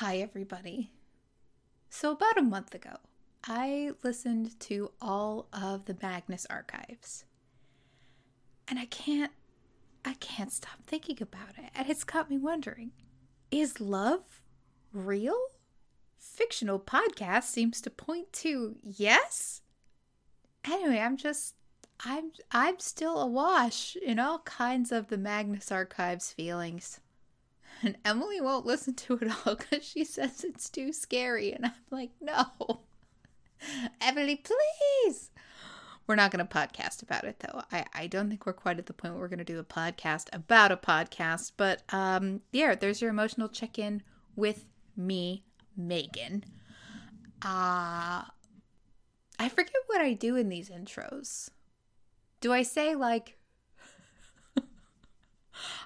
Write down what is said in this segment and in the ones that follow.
Hi, everybody. So, about a month ago, I listened to all of the Magnus archives. And I can't, I can't stop thinking about it. And it's got me wondering is love real? Fictional podcast seems to point to yes. Anyway, I'm just, I'm, I'm still awash in all kinds of the Magnus archives feelings. And Emily won't listen to it all because she says it's too scary. And I'm like, no. Emily, please. We're not going to podcast about it, though. I, I don't think we're quite at the point where we're going to do a podcast about a podcast. But um, yeah, there's your emotional check in with me, Megan. Uh, I forget what I do in these intros. Do I say, like,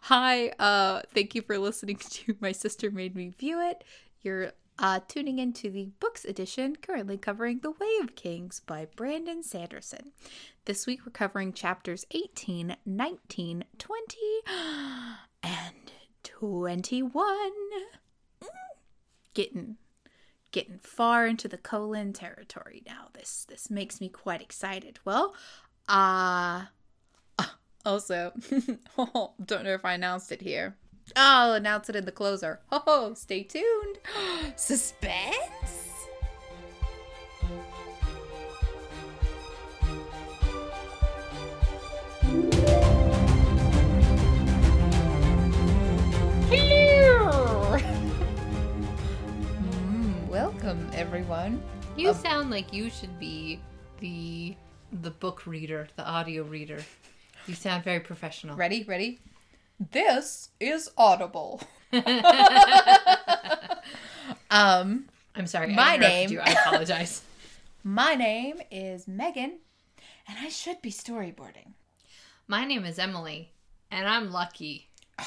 Hi, uh, thank you for listening to My Sister Made Me View It. You're uh, tuning into the books edition, currently covering The Way of Kings by Brandon Sanderson. This week we're covering chapters 18, 19, 20, and 21. Getting getting far into the Kholin territory now. This this makes me quite excited. Well, uh also, oh, don't know if I announced it here. I'll announce it in the closer. Oh, stay tuned. Suspense? Hello! Mm, welcome, everyone. You Um, sound like you should be the the book reader, the audio reader. You sound very professional. Ready? Ready? This is Audible. um, I'm sorry. I My name- You. I apologize. my name is Megan, and I should be storyboarding. My name is Emily, and I'm lucky.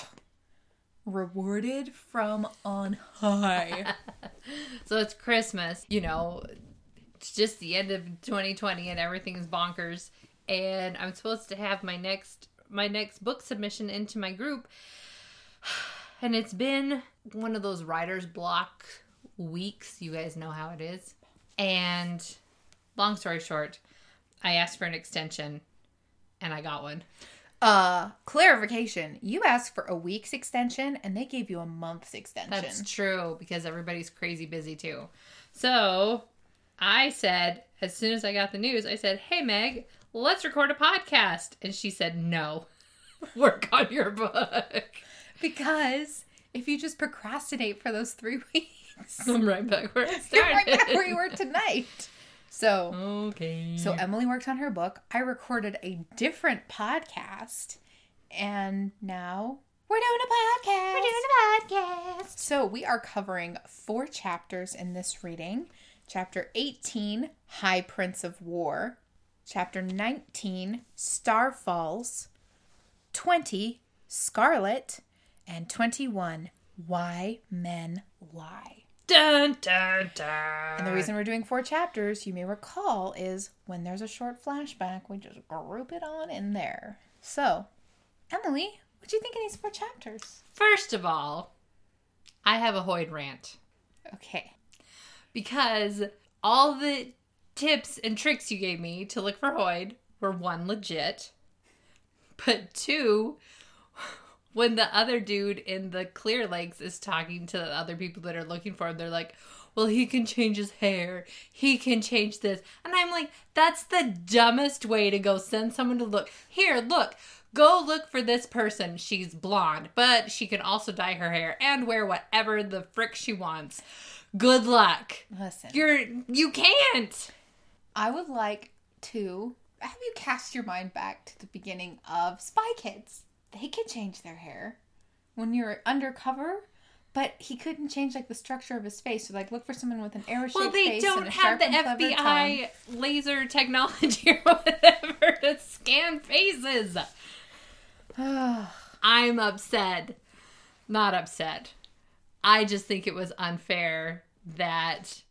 Rewarded from on high. So it's Christmas. You know, it's just the end of 2020, and everything's bonkers. And I'm supposed to have my next my next book submission into my group, and it's been one of those writer's block weeks. You guys know how it is. And long story short, I asked for an extension, and I got one. uh, clarification. You asked for a week's extension, and they gave you a month's extension. That's true because everybody's crazy busy too. So I said, as soon as I got the news, I said, Hey, Meg, let's record a podcast. And she said, No, work on your book. because if you just procrastinate for those three weeks, I'm right back where I you're started. right back where you were tonight. So, Okay. So Emily worked on her book. I recorded a different podcast, and now we're doing a podcast. We're doing a podcast. So we are covering four chapters in this reading. Chapter 18, High Prince of War. Chapter 19, Star Falls. 20, Scarlet. And 21, Why Men Lie. dun, dun, dun. And the reason we're doing four chapters, you may recall, is when there's a short flashback, we just group it on in there. So, Emily, what do you think of these four chapters? First of all, I have a Hoid rant. Okay. because all the tips and tricks you gave me to look for Hoid were one legit, but two, when the other dude in the Clear legs is talking to the other people that are looking for him, they're like, well, he can change his hair. He can change this. And I'm like, that's the dumbest way to go send someone to look. Here, look. Go look for this person. She's blonde, but she can also dye her hair and wear whatever the frick she wants. Good luck. Listen, You're you can't. I would like to have you cast your mind back to the beginning of Spy Kids. They can change their hair when you're undercover, but he couldn't change like the structure of his face. So like look for someone with an arrow shaped Well, they face don't have the FBI laser technology or whatever to scan faces. I'm upset. Not upset. I just think it was unfair that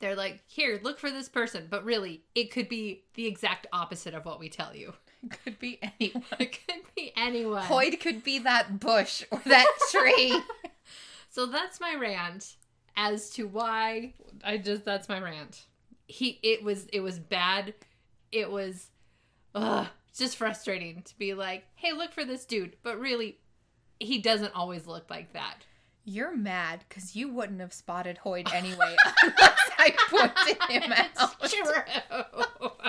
they're like, here, look for this person. But really, it could be the exact opposite of what we tell you. It could be anyone. It could be anyone. Hoid could be that bush or that tree. So that's my rant. as to why. I just that's my rant. He it was it was bad. It was ugh, just frustrating to be like, "Hey, look for this dude." But really he doesn't always look like that. You're mad because you wouldn't have spotted Hoid anyway unless I pointed him out. True.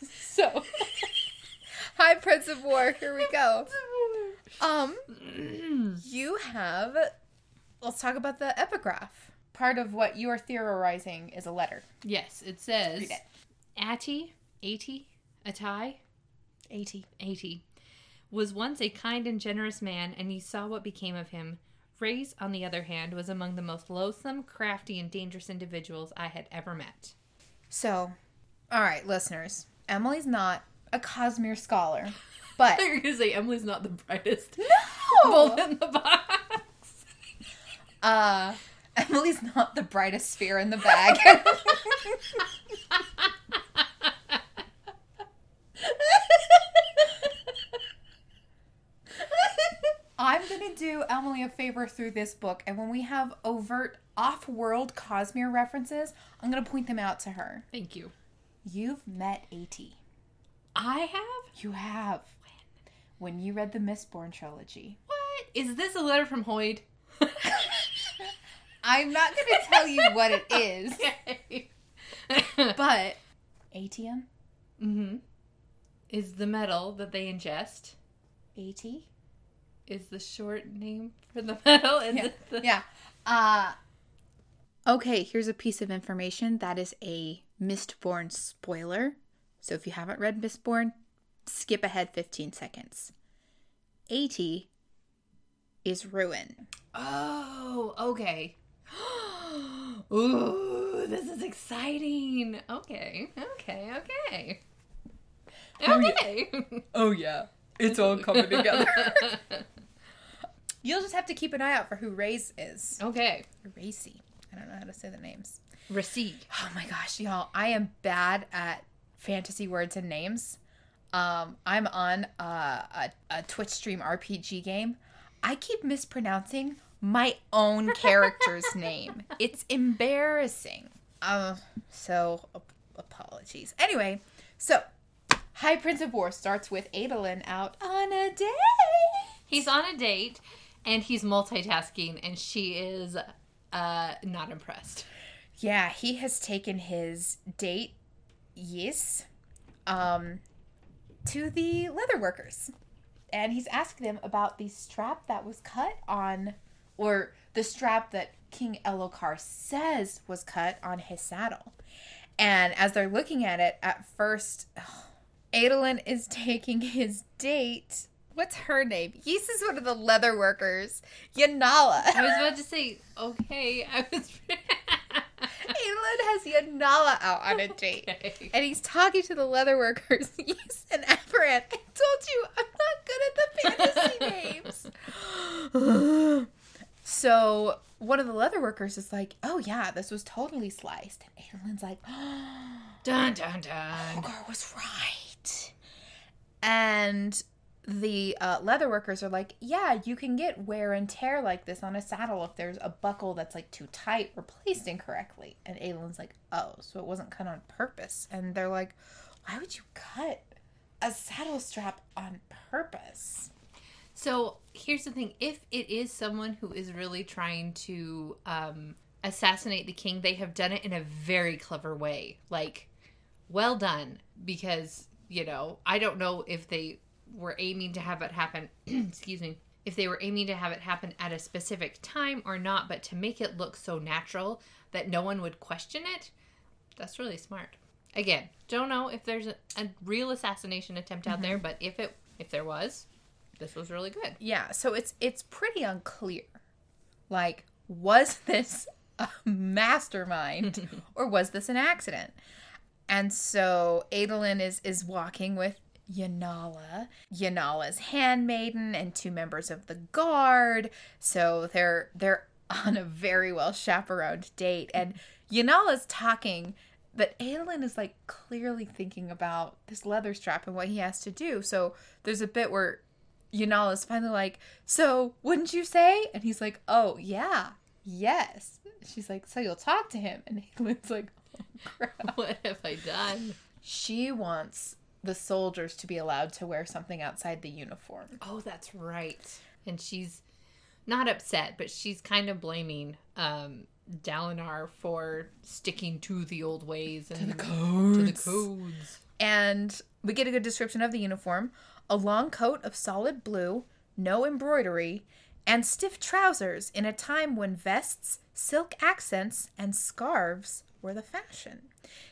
So, high, Prince of War. Here we go. Um, you have. Let's talk about the epigraph. Part of what you are theorizing is a letter. yes, it says Read it. Atty, Ati, Atai, Ati. Ati, was once a kind and generous man, and you saw what became of him. Rayse, on the other hand, was among the most loathsome, crafty, and dangerous individuals I had ever met. So, all right, listeners. Emily's not a Cosmere scholar, but You're gonna say Emily's not the brightest no, bulb in the box. Uh, Emily's not the brightest sphere in the bag. I'm gonna do Emily a favor through this book, and when we have overt off-world Cosmere references, I'm gonna point them out to her. Thank you. You've met At. I have. You have. When you read the Mistborn trilogy. What is this? A letter from Hoyd? I'm not gonna tell you what it is, but Atium, mm-hmm. Is the metal that they ingest? At, Is the short name for the metal? Is yeah, it the... yeah. Uh, okay, here's a piece of information that is a Mistborn spoiler. So if you haven't read Mistborn, skip ahead 15 seconds. At is ruin. Oh, okay. Ooh, this is exciting. Okay, okay, okay. Oh, yeah. Okay. Oh yeah, it's all coming together. You'll just have to keep an eye out for who Rayse is. okay. Racy. I don't know how to say the names. Receipt. Oh my gosh, y'all, I am bad at fantasy words and names. Um, I'm on a, a, a Twitch stream RPG game. I keep mispronouncing my own character's name. It's embarrassing. Um, so ap- apologies. Anyway, so High Prince of War starts with Adolin out on a date. He's on a date and he's multitasking, and she is uh not impressed. Yeah, he has taken his date, yes, um, to the leather workers. And he's asking them about the strap that was cut on, or the strap that King Elhokar says was cut on his saddle. And as they're looking at it, at first, Adolin is taking his date. What's her name? Yes is one of the leather workers. Yanala. I was about to say, okay, I was. Adolin has Yanala out on a date. Okay. And he's talking to the leather workers. Yes, and Amaranth. I told you I'm not good at the fantasy names. So one of the leather workers is like, "Oh yeah, this was totally sliced." And Adolin's like, Dun dun dun. "Hogar was right." And the uh, leather workers are like, "Yeah, you can get wear and tear like this on a saddle if there's a buckle that's like too tight or placed incorrectly." And Adolin's like, "Oh, so it wasn't cut on purpose?" And they're like, "Why would you cut a saddle strap on purpose?" So here's the thing: if it is someone who is really trying to um, assassinate the king, they have done it in a very clever way. Like, well done, because you know I don't know if they were aiming to have it happen. excuse me. If they were aiming to have it happen at a specific time or not, but to make it look so natural that no one would question it, that's really smart. Again, don't know if there's a, a real assassination attempt out there, but if it if there was, this was really good. Yeah, so it's it's pretty unclear. Like, was this a mastermind or was this an accident? And so Adolin is is walking with Yanala, Yanala's handmaiden, and two members of the guard. So they're they're on a very well chaperoned date, and Yanala's talking, but Adolin is like clearly thinking about this leather strap and what he has to do. So there's a bit where Yanala's finally like, "So wouldn't you say?" And he's like, "Oh yeah, yes." She's like, "So you'll talk to him?" And Adolin's like, "Oh crap." What have I done? She wants the soldiers to be allowed to wear something outside the uniform. Oh, that's right. And she's not upset, but she's kind of blaming um, Dalinar for sticking to the old ways and to the codes. To the codes. And we get a good description of the uniform a long coat of solid blue, no embroidery, and stiff trousers in a time when vests, silk accents, and scarves were the fashion.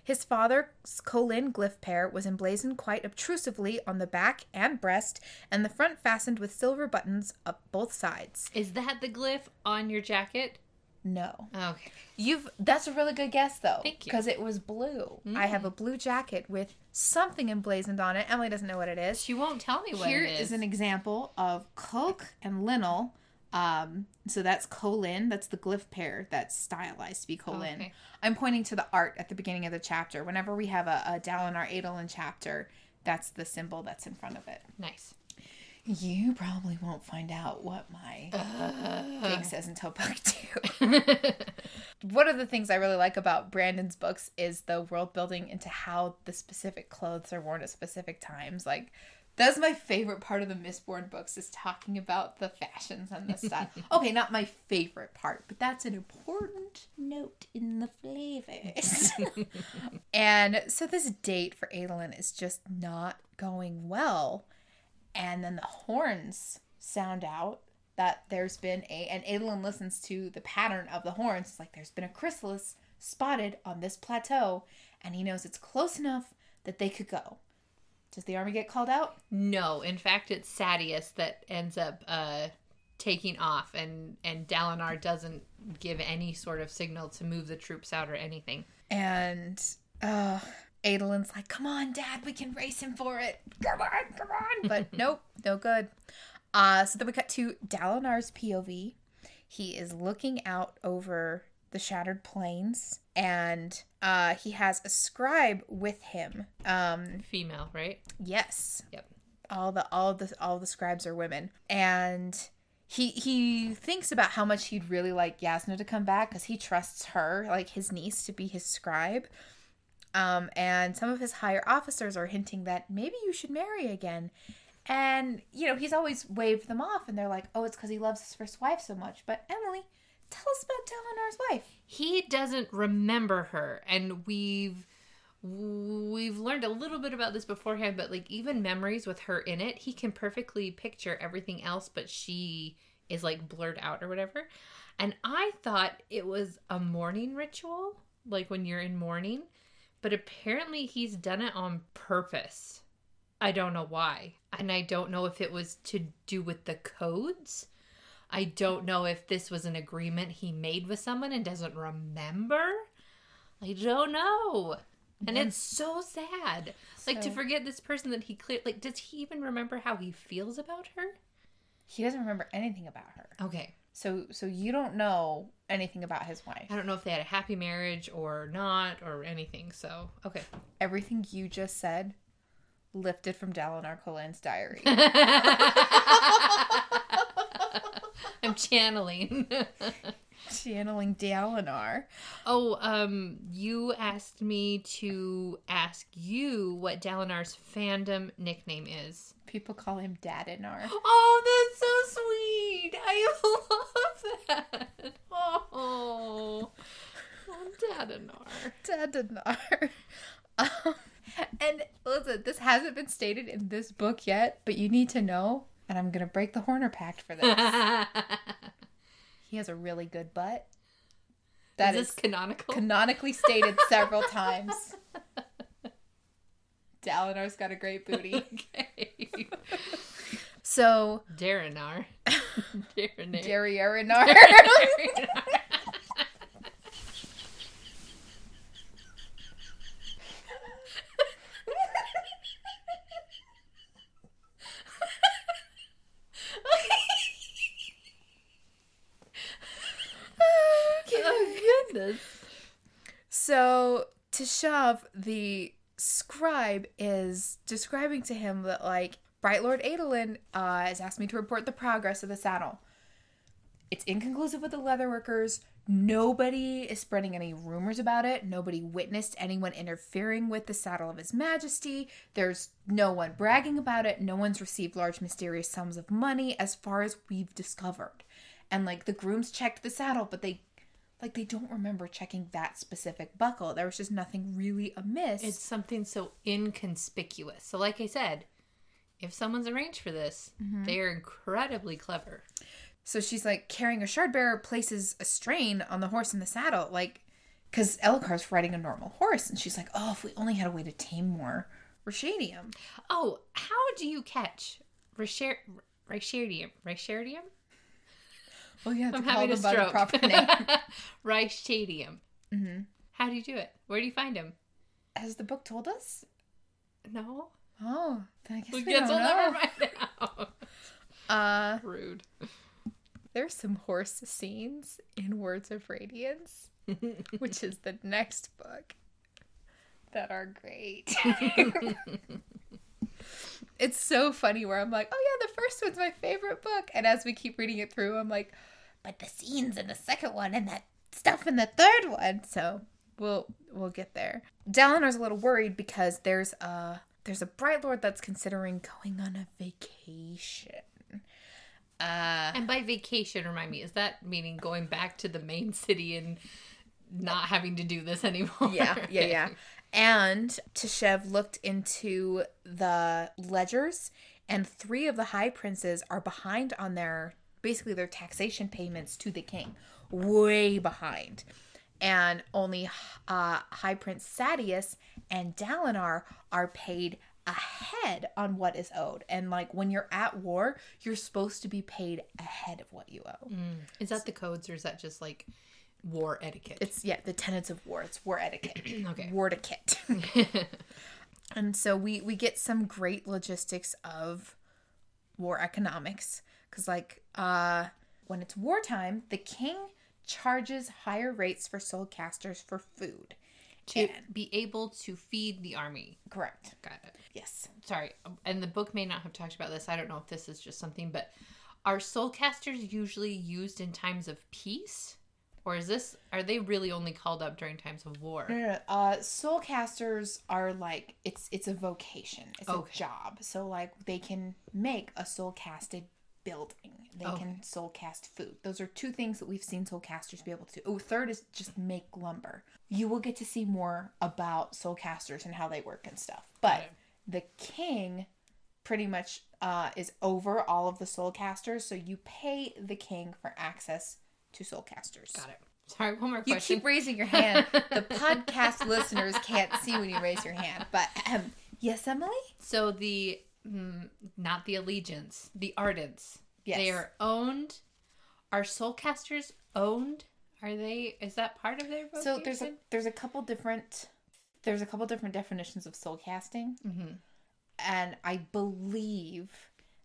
His father's Kholin glyph pair was emblazoned quite obtrusively on the back and breast, and the front fastened with silver buttons up both sides. Is that the glyph on your jacket? No. Okay. You've that's a really good guess though. Thank you. Because it was blue. I have a blue jacket with something emblazoned on it. Emily doesn't know what it is. She won't tell me what Here it is. Here is an example of Coke and Linnell. Um, so that's Kholin. That's the glyph pair that's stylized to be Kholin. Okay. I'm pointing to the art at the beginning of the chapter. Whenever we have a, a Dalinar Adolin chapter, that's the symbol that's in front of it. nice. You probably won't find out what my thing says until book two. One of the things I really like about Brandon's books is the world building into how the specific clothes are worn at specific times. Like, that's my favorite part of the Mistborn books is talking about the fashions and the style. okay, not my favorite part, but that's an important note in the flavors. and so this date for Adolin is just not going well and then the horns sound out that there's been a and Adolin listens to the pattern of the horns. It's like there's been a chrysalis spotted on this plateau, and he knows it's close enough that they could go. Does the army get called out? No, in fact, it's Sadeas that ends up uh, taking off, and and Dalinar doesn't give any sort of signal to move the troops out or anything. And uh Adolin's like, come on, Dad, we can race him for it. Come on, come on. But nope, no good. Uh so then we cut to Dalinar's POV. He is looking out over the shattered plains and uh he has a scribe with him. Um Female, right? yes. Yep. all the all the all the scribes are women and he he thinks about how much he'd really like Yasna to come back because he trusts her like his niece to be his scribe um and some of his higher officers are hinting that maybe you should marry again and you know he's always waved them off and they're like oh it's because he loves his first wife so much but Emily tell us about Dalinar's wife He doesn't remember her, and we've we've learned a little bit about this beforehand. But like even memories with her in it, he can perfectly picture everything else, but she is like blurred out or whatever. And I thought it was a mourning ritual, like when you're in mourning, but apparently he's done it on purpose. I don't know why. And I don't know if it was to do with the codes. I don't know if this was an agreement he made with someone and doesn't remember. I don't know. And it's so sad. Like to forget this person that he clear like does he even remember how he feels about her? he doesn't remember anything about her Okay. so so you don't know anything about his wife I don't know if they had a happy marriage or not or anything. So, okay. everything you just said lifted from Dalinar Kholin's diary. I'm channeling. Channeling Dalinar. oh, um, you asked me to ask you what Dalinar's fandom nickname is. People call him Dadinar. Oh, that's so sweet. I love that. Oh, oh Dadinar. Dadinar. Um, and listen, this hasn't been stated in this book yet, but you need to know, and I'm going to break the Horner Pact for this. he has a really good butt. That is is canonical? canonically stated several times. Dalinar's got a great booty. okay. So, Darinar. Darinar. Dariarinar. this. So Teshav, the scribe, is describing to him that like Bright Lord Adolin uh, has asked me to report the progress of the saddle. It's inconclusive with the leatherworkers. Nobody is spreading any rumors about it. Nobody witnessed anyone interfering with the saddle of His Majesty. There's no one bragging about it. No one's received large mysterious sums of money as far as we've discovered. And like the grooms checked the saddle, but they like they don't remember checking that specific buckle. There was just nothing really amiss. It's something so inconspicuous. So, like I said, if someone's arranged for this, mm-hmm. they are incredibly clever. So she's like carrying a shard bearer places a strain on the horse in the saddle, like because Elhokar's riding a normal horse, and she's like, "Oh, if we only had a way to tame more Ryshadium." Oh, how do you catch Risher- Richardium? Richardium? Well, you have to I'm call having a them by the stroke. proper name. Richardium. hmm How do you do it? Where do you find him? Has the book told us? No. Oh, then I guess We we guess don't we'll know. never find out. Uh, Rude. there's some horse scenes in Words of Radiance, which is the next book, that are great. it's so funny where I'm like, oh yeah, the first one's my favorite book, and as we keep reading it through, I'm like, but the scenes in the second one and that stuff in the third one. So we'll we'll get there. Dalinar's a little worried because there's a there's a Bright Lord that's considering going on a vacation. Uh, And by vacation, remind me, is that meaning going back to the main city and not having to do this anymore? yeah, yeah, yeah. And Teshav looked into the ledgers, and three of the high princes are behind on their basically their taxation payments to the king, way behind. And only uh, High Prince Sadeas and Dalinar are paid ahead on what is owed. And like when you're at war, you're supposed to be paid ahead of what you owe. Is that the codes or is that just like war etiquette? It's yeah, the tenets of war. It's war etiquette. Okay. War etiquette. and so we we get some great logistics of war economics because like uh when it's wartime, the king charges higher rates for soul casters for food. to be able to feed the army. Correct. Got it. Yes. Sorry, and the book may not have talked about this. I don't know if this is just something, but are soul casters usually used in times of peace? Or is this are they really only called up during times of war? No, no, no. Uh, soul casters are like it's it's a vocation. It's Okay. a job. So like they can make a soul casted building. They Okay. can soul cast food. Those are two things that we've seen soul casters be able to. do. Oh, third is just make lumber. You will get to see more about soul casters and how they work and stuff. But it. the king pretty much uh, is over all of the soul casters. So you pay the king for access to soul casters. Got it. Sorry, one more question. You keep raising your hand. The podcast listeners can't see when you raise your hand. But um, yes, Emily? So the mm, not the allegiance, the ardents. Yes. They are owned. Are soulcasters owned? Are they? Is that part of their vocation? So there's a there's a couple different there's a couple different definitions of soul casting. Mhm. And I believe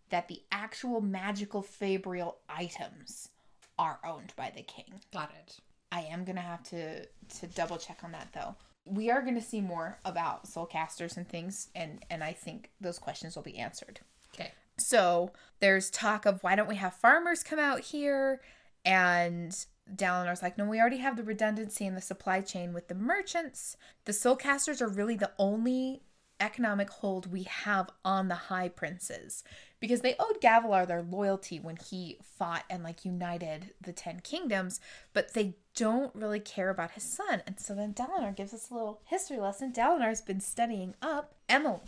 that the actual magical fabrial items are owned by the king. got it. I am gonna have to to double check on that though. We are gonna see more about soul casters and things, and and I think those questions will be answered. Okay. So there's talk of why don't we have farmers come out here? And Dalinar's like, no, we already have the redundancy in the supply chain with the merchants. The soulcasters are really the only economic hold we have on the high princes because they owed Gavilar their loyalty when he fought and like united the ten kingdoms, but they don't really care about his son. And so then Dalinar gives us a little history lesson. Dalinar's been studying up Emily.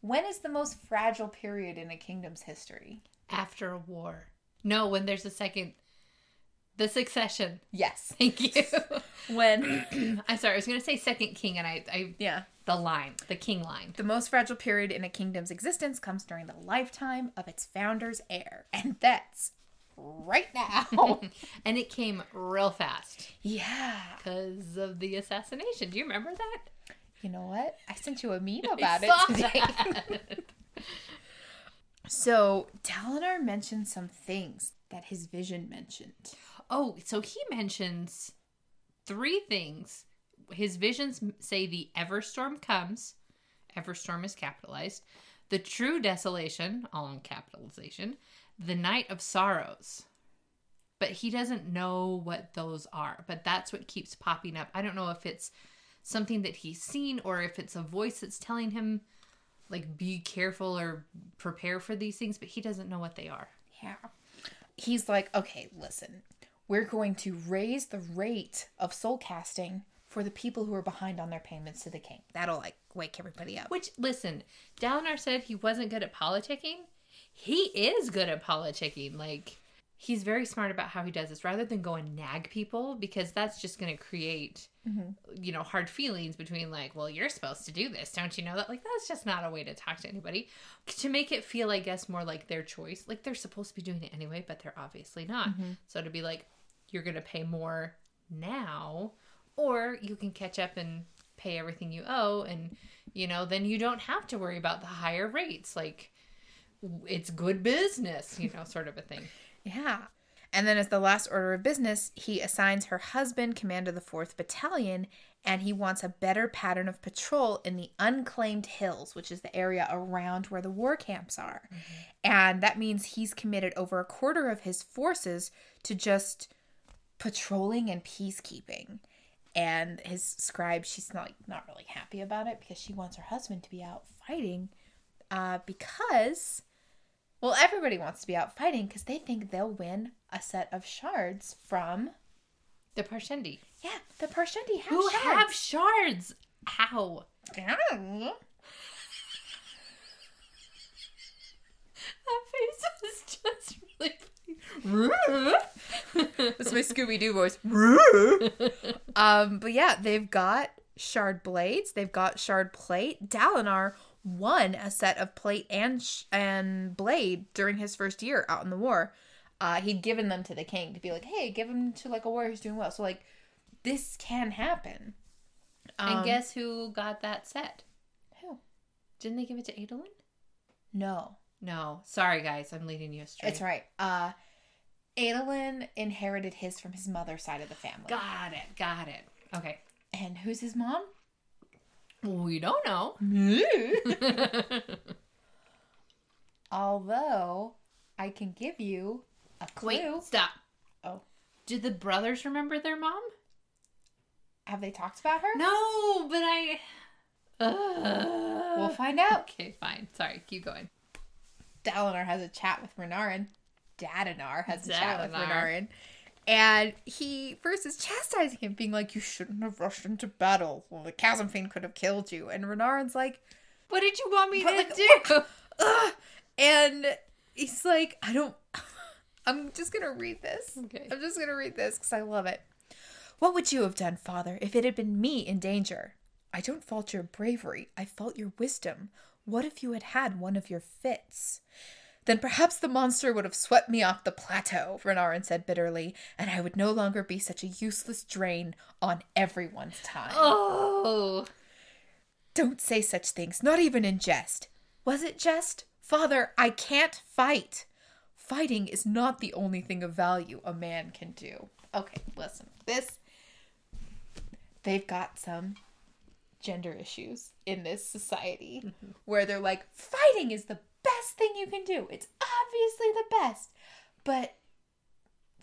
When is the most fragile period in a kingdom's history? After a war. No, when there's a second. The succession. Yes. Thank you. When I'm sorry. I was going to say second king, and I, I, yeah, the line, the king line. the most fragile period in a kingdom's existence comes during the lifetime of its founder's heir, and that's right now. and it came real fast yeah. because of the assassination. Do you remember that? You know what? I sent you a meme about it today. So Dalinar mentioned some things that his vision mentioned. oh, so he mentions three things. His visions say the Everstorm comes. Everstorm is capitalized. The true desolation, all in capitalization. The night of sorrows. But he doesn't know what those are. But that's what keeps popping up. I don't know if it's something that he's seen or if it's a voice that's telling him like be careful or prepare for these things, but he doesn't know what they are. Yeah. He's like, okay, listen, we're going to raise the rate of soul casting for the people who are behind on their payments to the king. That'll like wake everybody up. Which listen, Dalinar said he wasn't good at politicking. He is good at politicking. Like he's very smart about how he does this rather than go and nag people because that's just going to create mm-hmm. you know hard feelings between like well you're supposed to do this don't you know that? Like that's just not a way to talk to anybody. To make it feel i guess more like their choice like they're supposed to be doing it anyway but they're obviously not. Mm-hmm. So to be like you're going to pay more now or you can catch up and pay everything you owe and you know then you don't have to worry about the higher rates. Like it's good business you know sort of a thing Yeah. And then, as the last order of business, he assigns her husband command of the 4th Battalion, and he wants a better pattern of patrol in the unclaimed hills, which is the area around where the war camps are. And that means he's committed over a quarter of his forces to just patrolling and peacekeeping. And his scribe, she's not like, not really happy about it because she wants her husband to be out fighting. Uh, because well, everybody wants to be out fighting because they think they'll win a set of shards from the parshendi yeah the Parshendi have who shards. have shards how Yeah. That face was just really. That's my Scooby Doo voice. um, but yeah, they've got shard blades. They've got shard plate. Dalinar won a set of plate and sh- and blade during his first year out in the war. Uh, he'd given them to the king to be like, hey, give them to like a warrior who's doing well. So like, this can happen. and Um, guess who got that set? who? Didn't they give it to Adolin? No, No. Sorry, guys. I'm leading you astray. it's right. Uh, Adolin inherited his from his mother's side of the family. Got it. Got it. Okay. And who's his mom? We don't know. Although I can give you a clue. Wait, stop. Oh, Do the brothers remember their mom? have they talked about her? No, but I. Uh, We'll find out. Okay, fine. Sorry, keep going. Dalinar has a chat with Renarin. Dadinar has a chat with. Renarin. And he first is chastising him, being like, You shouldn't have rushed into battle. Well, the Chasm Fiend could have killed you. And Renarin's like, What did you want me to like, do? Ugh. And he's like, I don't. I'm just gonna read this. Okay. I'm just gonna read this because I love it. What would you have done, father, if it had been me in danger? I don't fault your bravery. I fault your wisdom. What if you had had one of your fits? Then perhaps the monster would have swept me off the plateau, Renarin said bitterly, and I would no longer be such a useless drain on everyone's time. Oh. Don't say such things, not even in jest. Was it jest? Father, I can't fight. Fighting is not the only thing of value a man can do. Okay, listen. This they've got some gender issues in this society mm-hmm. where they're like fighting is the best thing you can do. It's obviously the best. But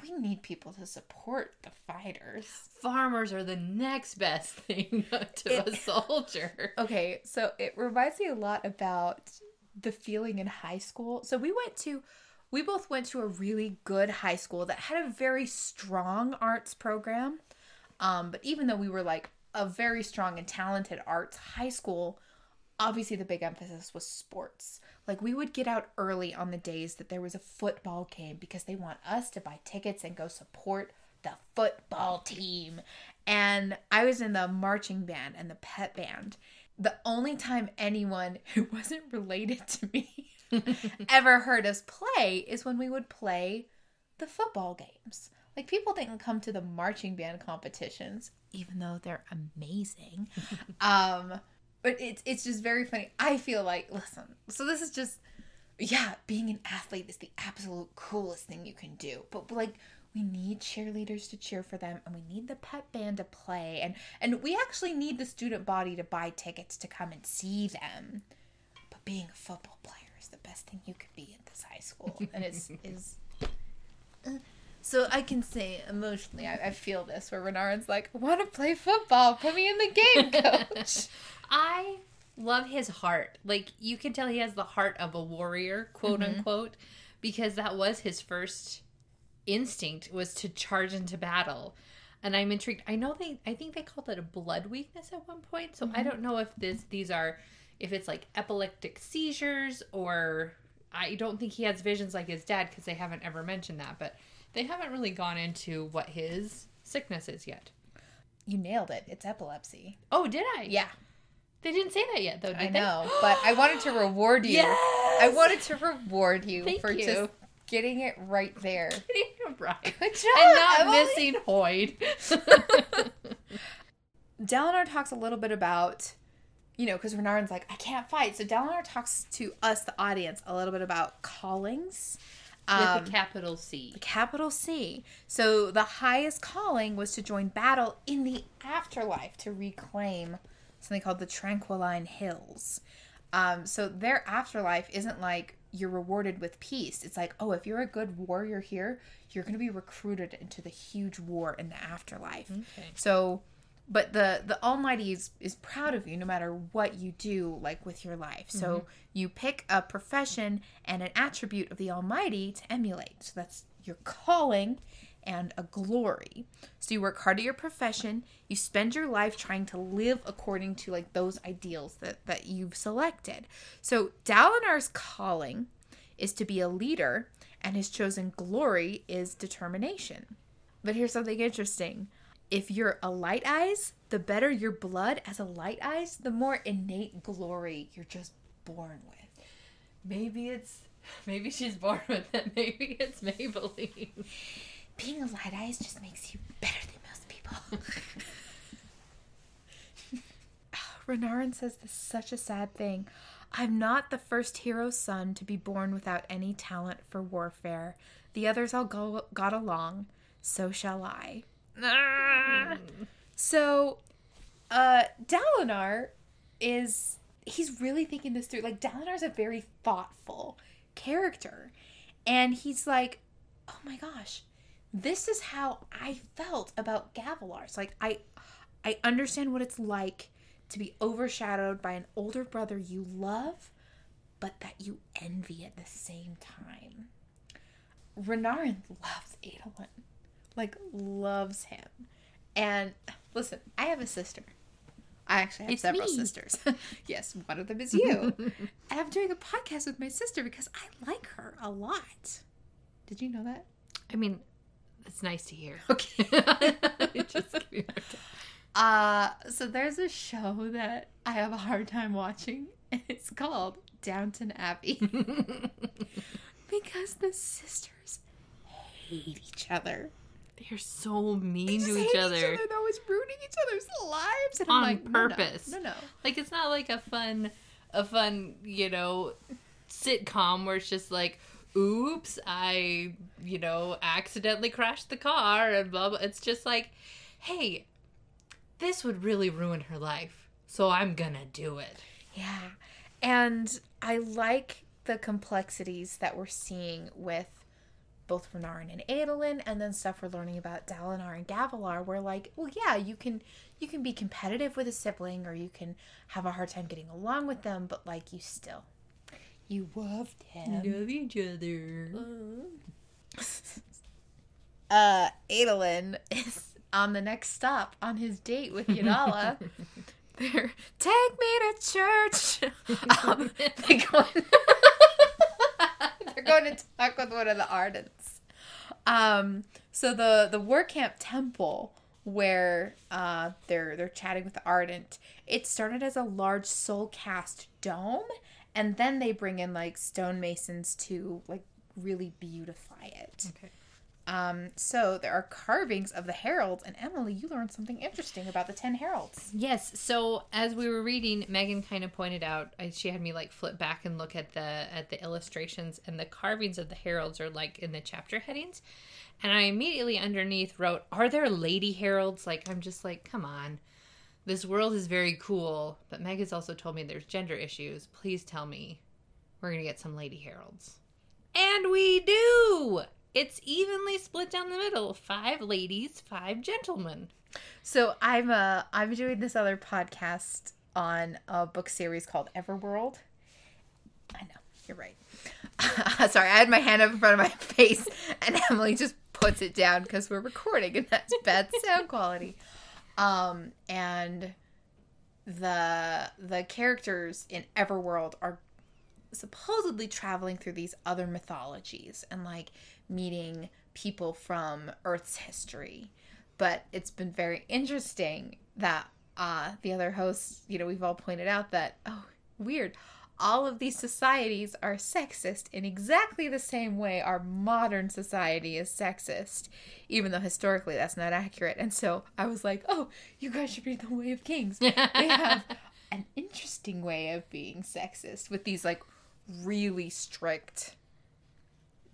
we need people to support the fighters. Farmers are the next best thing to a soldier. Okay, so it reminds me a lot about the feeling in high school. So we went to we both went to a really good high school that had a very strong arts program. Um, but even though we were like a very strong and talented arts high school, obviously the big emphasis was sports. Like we would get out early on the days that there was a football game because they want us to buy tickets and go support the football team. And I was in the marching band and the pet band. The only time anyone who wasn't related to me ever heard us play is when we would play the football games. Like people didn't come to the marching band competitions, even though they're amazing. um, but it's it's just very funny. I feel like listen, so this is just yeah, being an athlete is the absolute coolest thing you can do. But like we need cheerleaders to cheer for them and we need the pep band to play and and we actually need the student body to buy tickets to come and see them but being a football player is the best thing you could be at this high school and it's is uh, so I can say emotionally, I, I feel this where Renarin's like, I want to play football. Put me in the game, coach. I love his heart. Like you can tell he has the heart of a warrior, quote Mm-hmm. unquote, because that was his first instinct was to charge into battle. And I'm intrigued. I know they I think they called it a blood weakness at one point. So I Mm-hmm. don't know if this these are if it's like epileptic seizures or I don't think he has visions like his dad because they haven't ever mentioned that, but they haven't really gone into what his sickness is yet. you nailed it. It's epilepsy. Oh, did I? Yeah, They didn't say that yet, though, did I they? know. But I wanted to reward you. Yes! I wanted to reward you Thank for you. just getting it right there. Getting it right. Good job. And not Emily. missing Hoid. Dalinar talks a little bit about, you know, because Renarin's like, I can't fight. So Dalinar talks to us, the audience, a little bit about callings. Um, With a capital C. capital C. So the highest calling was to join battle in the afterlife to reclaim something called the Tranquiline Hills. Um, so their afterlife isn't like you're rewarded with peace. It's like, oh, if you're a good warrior here, you're going to be recruited into the huge war in the afterlife. Okay. So, but the the Almighty is is proud of you no matter what you do, like with your life. So mm-hmm. you pick a profession and an attribute of the Almighty to emulate. So that's your calling and a glory. So you work hard at your profession. You spend your life trying to live according to like those ideals that that you've selected. So Dalinar's calling is to be a leader, and his chosen glory is determination. But here's something interesting. If you're a light eyes, the better your blood as a light eyes, the more innate glory you're just born with. Maybe it's. Maybe she's born with it. Maybe it's Maybelline. Being a light eyes just makes you better than most people. Renarin says this is such a sad thing. I'm not the first hero's son to be born without any talent for warfare. The others all go, got along. So shall I. So, uh, Dalinar is he's really thinking this through. Like Dalinar's a very thoughtful character, and he's like, "Oh my gosh, this is how I felt about Gavilar. It's like I, I understand what it's like to be overshadowed by an older brother you love, but that you envy at the same time." Renarin loves Adolin, like loves him. And listen, I have a sister. I actually have It's several me. sisters. yes, one of them is you. and I'm doing a podcast with my sister because I like her a lot. Did you know that? I mean, it's nice to hear. Okay. Just give me a hard time. Uh, so there's a show that I have a hard time watching, and it's called Downton Abbey because the sisters hate each other. They're so mean They to hate each other. They're always ruining each other's lives, and On like, no, no, purpose. No, no. Like it's not like a fun, a fun, you know, sitcom where it's just like, oops, I, you know, accidentally crashed the car and blah blah. It's just like, hey, this would really ruin her life, so I'm gonna do it. Yeah. And I like the complexities that we're seeing with both Renarin and Adolin and then stuff we're learning about Dalinar and Gavilar where like, well yeah, you can you can be competitive with a sibling or you can have a hard time getting along with them, but like you still you loved him. Love each other. Uh Adolin is on the next stop on his date with Yadala. They're take me to church. um, they're going. Going to talk with one of the Ardents. Um, so the the war camp temple where uh they're they're chatting with the Ardent. It started as a large soul cast dome, and then they bring in like stonemasons to like really beautify it. Okay. Um, so there are carvings of the heralds, and Emily, you learned something interesting about the ten heralds. Yes. So as we were reading, Megan kind of pointed out I- she had me like flip back and look at the at the illustrations and the carvings of the heralds are like in the chapter headings, and I immediately underneath wrote, "Are there lady heralds?" Like I'm just like, come on, this world is very cool, but Megan's also told me there's gender issues. Please tell me we're gonna get some lady heralds, and we do. It's evenly split down the middle. Five ladies, five gentlemen. So I'm uh I'm doing this other podcast on a book series called Everworld. I know you're right. Sorry, I had my hand up in front of my face, and Emily just puts it down because we're recording, and that's bad sound quality. Um, and the the characters in Everworld are supposedly traveling through these other mythologies and like meeting people from Earth's history. But it's been very interesting that uh the other hosts, you know, we've all pointed out that oh, weird. All of these societies are sexist in exactly the same way our modern society is sexist, even though historically that's not accurate. And so I was like, oh, you guys should read The Way of Kings. They have an interesting way of being sexist with these like really strict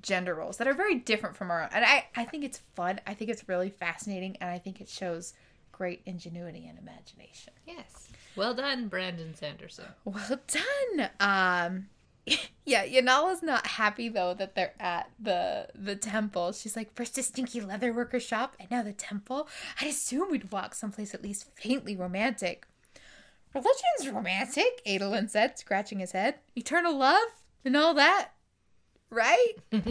gender roles that are very different from our own. And I, I think it's fun. I think it's really fascinating. And I think it shows great ingenuity and imagination. Yes. Well done, Brandon Sanderson. Well done. Um yeah, Janala's not happy though that they're at the the temple. She's like, first a stinky leatherworker shop and now the temple. I'd assume we'd walk someplace at least faintly romantic. Religion's romantic, Adolin said, scratching his head. Eternal love and all that. Right?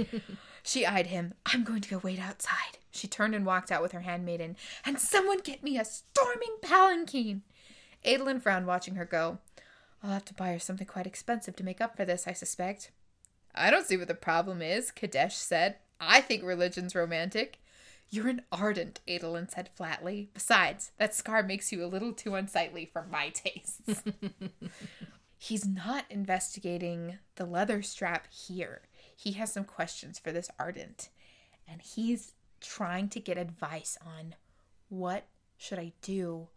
she eyed him. I'm going to go wait outside. She turned and walked out with her handmaiden. And someone get me a storming palanquin. Adolin frowned, watching her go. I'll have to buy her something quite expensive to make up for this, I suspect. I don't see what the problem is, Kadash said. I think religion's romantic. You're an ardent, Adolin said flatly. Besides, that scar makes you a little too unsightly for my tastes. He's not investigating the leather strap here. He has some questions for this ardent, and he's trying to get advice on what should I do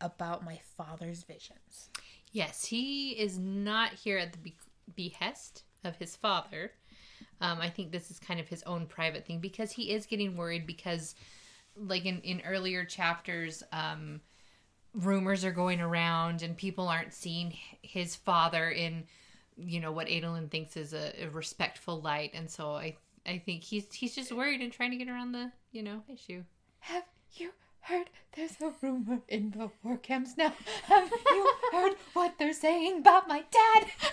about my father's visions. Yes, he is not here at the be- behest of his father. Um, I think this is kind of his own private thing because he is getting worried because, like in, in earlier chapters, um, rumors are going around and people aren't seeing his father in, you know, what Adolin thinks is a, a respectful light, and so I I think he's he's just worried and trying to get around the you know issue. Have you heard there's a rumor in the war camps now? Have you heard what they're saying about my dad?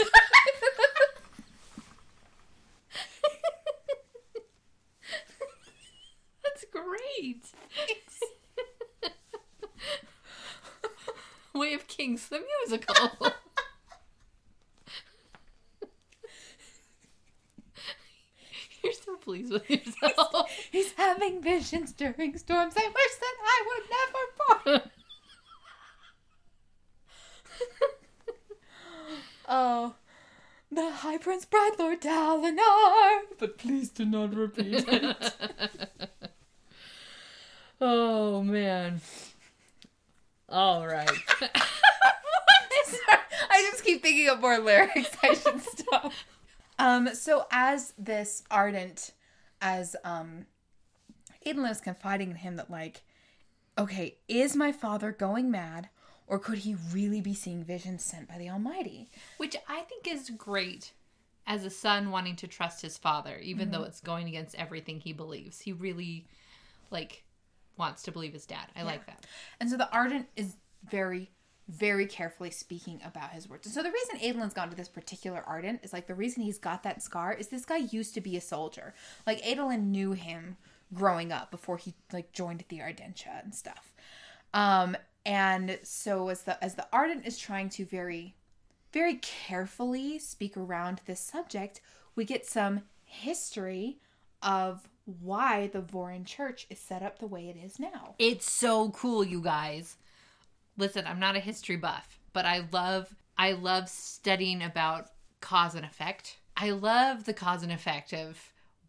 That's great. Way of Kings, the musical. You're so pleased with yourself. He's having visions during storms. I wish that I would never born. oh, the High Prince Brightlord Dalinar. But please do not repeat it. oh man. All right. I just keep thinking of more lyrics. I should stop. Um, so as this ardent, as um, Adolin is confiding in him that like, okay, is my father going mad, or could he really be seeing visions sent by the Almighty? Which I think is great as a son wanting to trust his father, even though it's going against everything he believes. He really like wants to believe his dad. I like that. And so the ardent is very, very carefully speaking about his words. And so the reason Adolin's gone to this particular ardent is like the reason he's got that scar is this guy used to be a soldier. Like Adolin knew him growing up before he like joined the Ardentia and stuff. Um, and so as the as the ardent is trying to very, very carefully speak around this subject, we get some history of why the Vorin Church is set up the way it is now. It's so cool, you guys. Listen, I'm not a history buff, but I love I love studying about cause and effect. I love the cause and effect of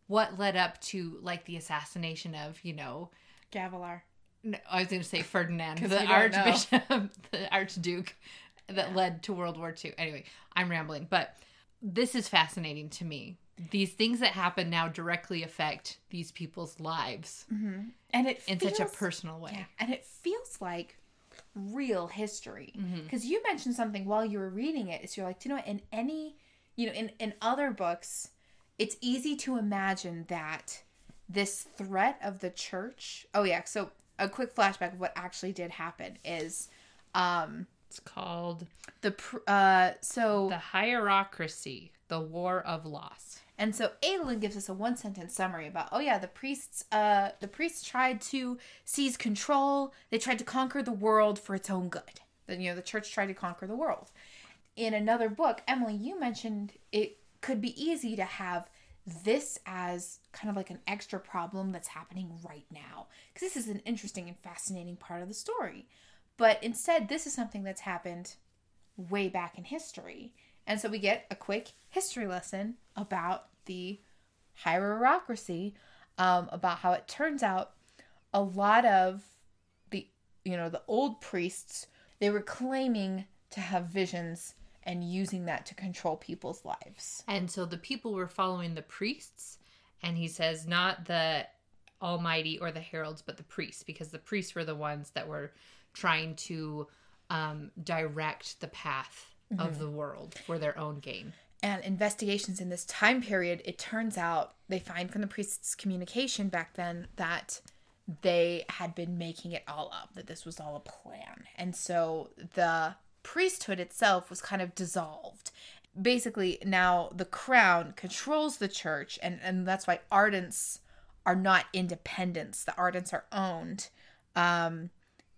what led up to like the assassination of you know Gavilar. no, I was going to say Ferdinand, the we don't know. Archbishop, the Archduke that led to World War II. Anyway, I'm rambling, but this is fascinating to me. These things that happen now directly affect these people's lives mm-hmm. And it in feels, such a personal way. Yeah, and it feels like real history Mm-hmm. because you mentioned something while you were reading it. Is you're like, "Do you know, what? in any, you know, in in other books, it's easy to imagine that this threat of the church. Oh yeah, so a quick flashback of what actually did happen is, um, It's called the uh, so The Hierocracy, the War of Loss. And so Adolin gives us a one sentence summary about, oh yeah, the priests uh the priests tried to seize control. They tried to conquer the world for its own good. Then you know the church tried to conquer the world. In another book, Emily, you mentioned it could be easy to have this as kind of like an extra problem that's happening right now. Because this is an interesting and fascinating part of the story. But instead, this is something that's happened way back in history. And so we get a quick history lesson about the hierocracy, um, about how it turns out a lot of the, you know, the old priests, they were claiming to have visions and using that to control people's lives. And so the people were following the priests, and he says not the Almighty or the heralds, but the priests, because the priests were the ones that were trying to um, direct the path of the world for their own gain. and investigations in this time period, it turns out they find from the priest's communication back then that they had been making it all up, that this was all a plan. And so the priesthood itself was kind of dissolved. Basically, now the crown controls the church, and, and that's why ardents are not independents. The ardents are owned. Um,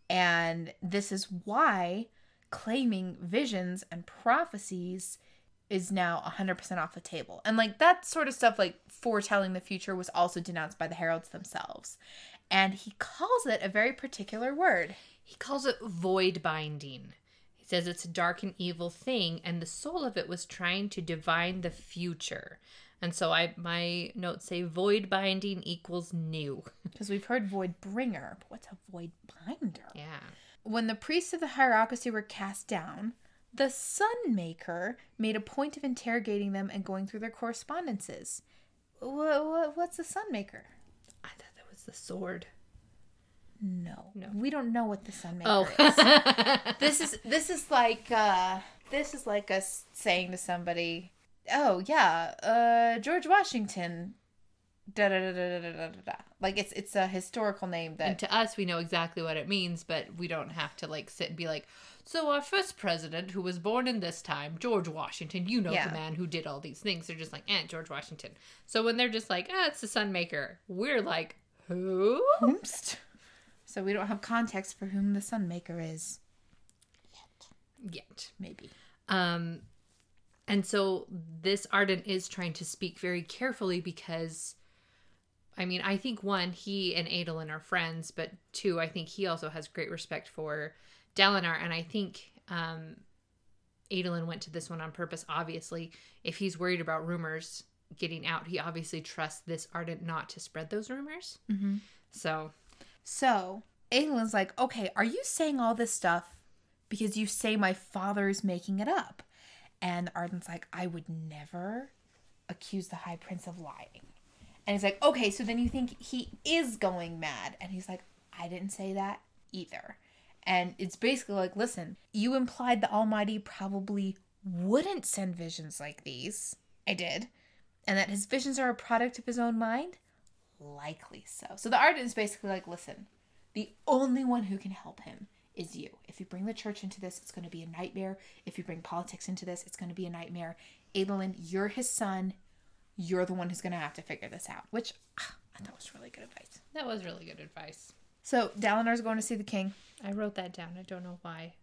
and this is why claiming visions and prophecies is now 100% off the table. And like that sort of stuff, like foretelling the future, was also denounced by the heralds themselves. And he calls it a very particular word. He calls it void binding. He says it's a dark and evil thing, and the soul of it was trying to divine the future. And so I my notes say void binding equals new. Because we've heard void bringer, but what's a void binder? Yeah. When the priests of the hierocracy were cast down, the sun maker made a point of interrogating them and going through their correspondences. What, what, what's the sun maker? I thought that was the sword. No, we don't know what the sun maker Oh. is. this is this is like uh this is like us saying to somebody, "Oh yeah, uh George Washington." Da da da da da da da. Like it's it's a historical name And that to us, we know exactly what it means, but we don't have to like sit and be like, so our first president, who was born in this time, George Washington, you know Yeah. the man who did all these things. They're just like, eh, George Washington. So when they're just like, ah, it's the sun maker, we're like, who? So we don't have context for whom the sun maker is. Yet. Maybe. Um, and so this Ardent is trying to speak very carefully because, I mean, I think one, he and Adolin are friends, but two, I think he also has great respect for Dalinar, and I think um, Adolin went to this one on purpose. Obviously, if he's worried about rumors getting out, he obviously trusts this Ardent not to spread those rumors. Mm-hmm. So So Adolin's like, okay, are you saying all this stuff because you say my father's making it up? And Ardent's like, I would never accuse the High Prince of lying. And he's like, okay, so then you think he is going mad? And he's like, I didn't say that either. And it's basically like, listen, you implied the Almighty probably wouldn't send visions like these. I did. And that his visions are a product of his own mind? Likely so. So the Ardent is basically like, listen, the only one who can help him is you. If you bring the church into this, it's going to be a nightmare. If you bring politics into this, it's going to be a nightmare. Adolin, you're his son. You're the one who's going to have to figure this out, which ah, I thought was really good advice. that was really good advice. So Dalinar's going to see the king. I wrote that down. I don't know why.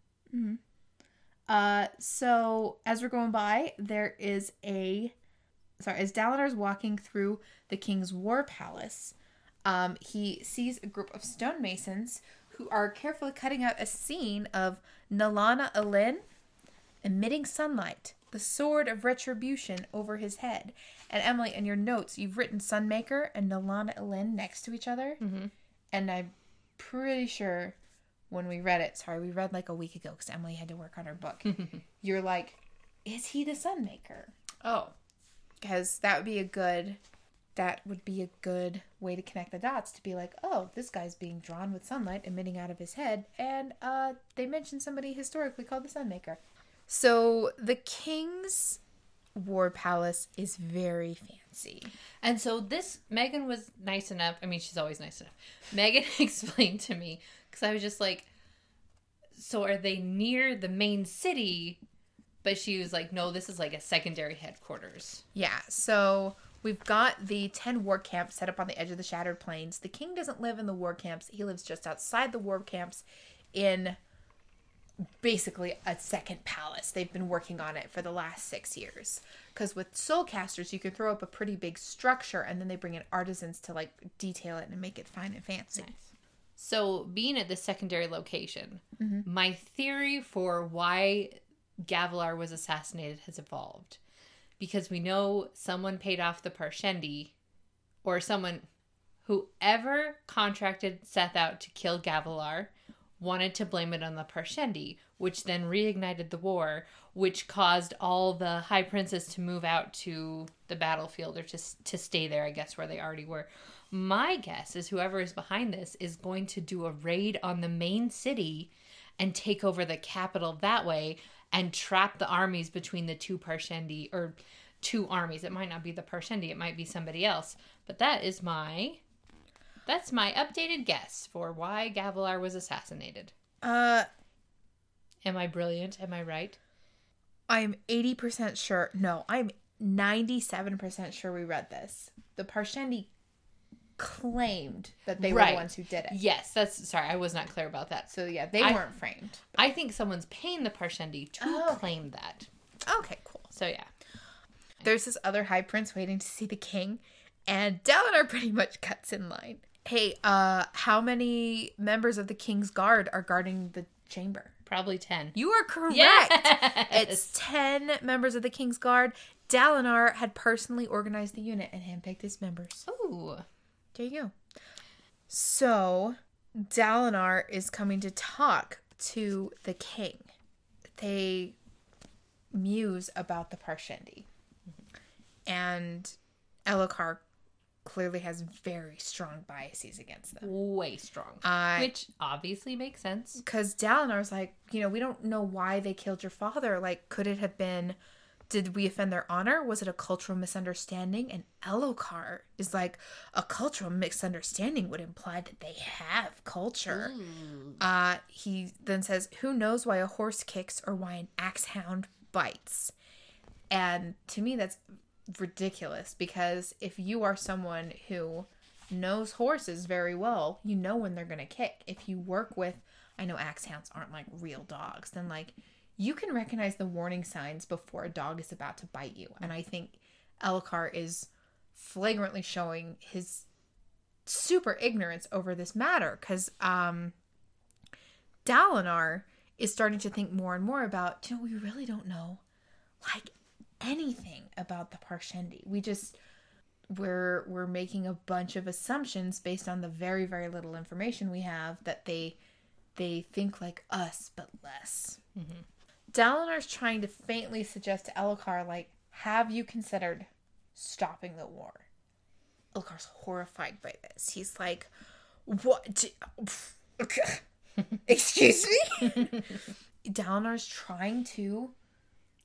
Uh, so as we're going by, there is a sorry, as Dalinar's walking through the king's war palace, um, he sees a group of stonemasons who are carefully cutting out a scene of Nalan'Elin emitting sunlight the sword of retribution over his head. And Emily, in your notes, you've written Sunmaker and Nalan'Elin next to each other. Mm-hmm. And I'm pretty sure when we read it, sorry, we read like a week ago because Emily had to work on her book. you're like, is he the Sunmaker? Oh, Because that would be a good. That would be a good way to connect the dots to be like, oh, this guy's being drawn with sunlight emitting out of his head, and uh, they mentioned somebody historically called the Sunmaker. So the king's war palace is very fancy. And so this Megan was nice enough. I mean, she's always nice enough. Megan explained to me because I was just like, "So are they near the main city?" But she was like, "No, this is like a secondary headquarters." Yeah, so we've got the 10 war camps set up on the edge of the Shattered Plains. The king doesn't live in the war camps, he lives just outside the war camps in basically a second palace. They've been working on it for the last six years. Because with soulcasters, you can throw up a pretty big structure and then they bring in artisans to like detail it and make it fine and fancy. So, being at this secondary location, mm-hmm. my theory for why Gavilar was assassinated has evolved. Because we know someone paid off the Parshendi, or someone, whoever contracted Szeth out to kill Gavilar, wanted to blame it on the Parshendi, which then reignited the war, which caused all the High Princes to move out to the battlefield or to, to stay there, I guess, where they already were. My guess is whoever is behind this is going to do a raid on the main city and take over the capital that way and trap the armies between the two Parshendi or two armies. It might not be the Parshendi, it might be somebody else. But that is my that's my updated guess for why Gavilar was assassinated. Uh, Am I brilliant? Am I right? I'm 80% sure. No, I'm 97% sure we read this. The Parshendi claimed that they were the ones who did it. Yes, that's sorry, I was not clear about that. So yeah, they I- weren't framed. I think someone's paying the Parshendi to Oh. claim that. Okay, cool. So yeah. There's this other high prince waiting to see the king, and Dalinar pretty much cuts in line. Hey, uh, how many members of the king's guard are guarding the chamber? Probably 10. You are correct. Yes! It's 10 members of the king's guard. Dalinar had personally organized the unit and handpicked his members. Ooh. There you go. So, Dalinar is coming to talk to the king. They muse about the Parshendi. And Elhokar clearly has very strong biases against them. Way strong. I Which obviously makes sense. because Dalinar's like, you know, we don't know why they killed your father. Like, could it have been, did we offend their honor? Was it a cultural misunderstanding? And Elhokar is like, a cultural misunderstanding would imply that they have culture. Uh, he then says, who knows why a horse kicks or why an axe hound bites? And to me, that's ridiculous because if you are someone who knows horses very well, you know when they're going to kick. If you work with, I know axe hounds aren't like real dogs, then like you can recognize the warning signs before a dog is about to bite you. And I think Elhokar is flagrantly showing his super ignorance over this matter because um Dalinar is starting to think more and more about, you know, we really don't know like anything about the Parshendi. We just we're we're making a bunch of assumptions based on the very very little information we have that they they think like us but less. Mm-hmm. Dalinar's trying to faintly suggest to Elhokar like, have you considered stopping the war? Elhokar's horrified by this. He's like, what? Excuse me? Dalinar's trying to,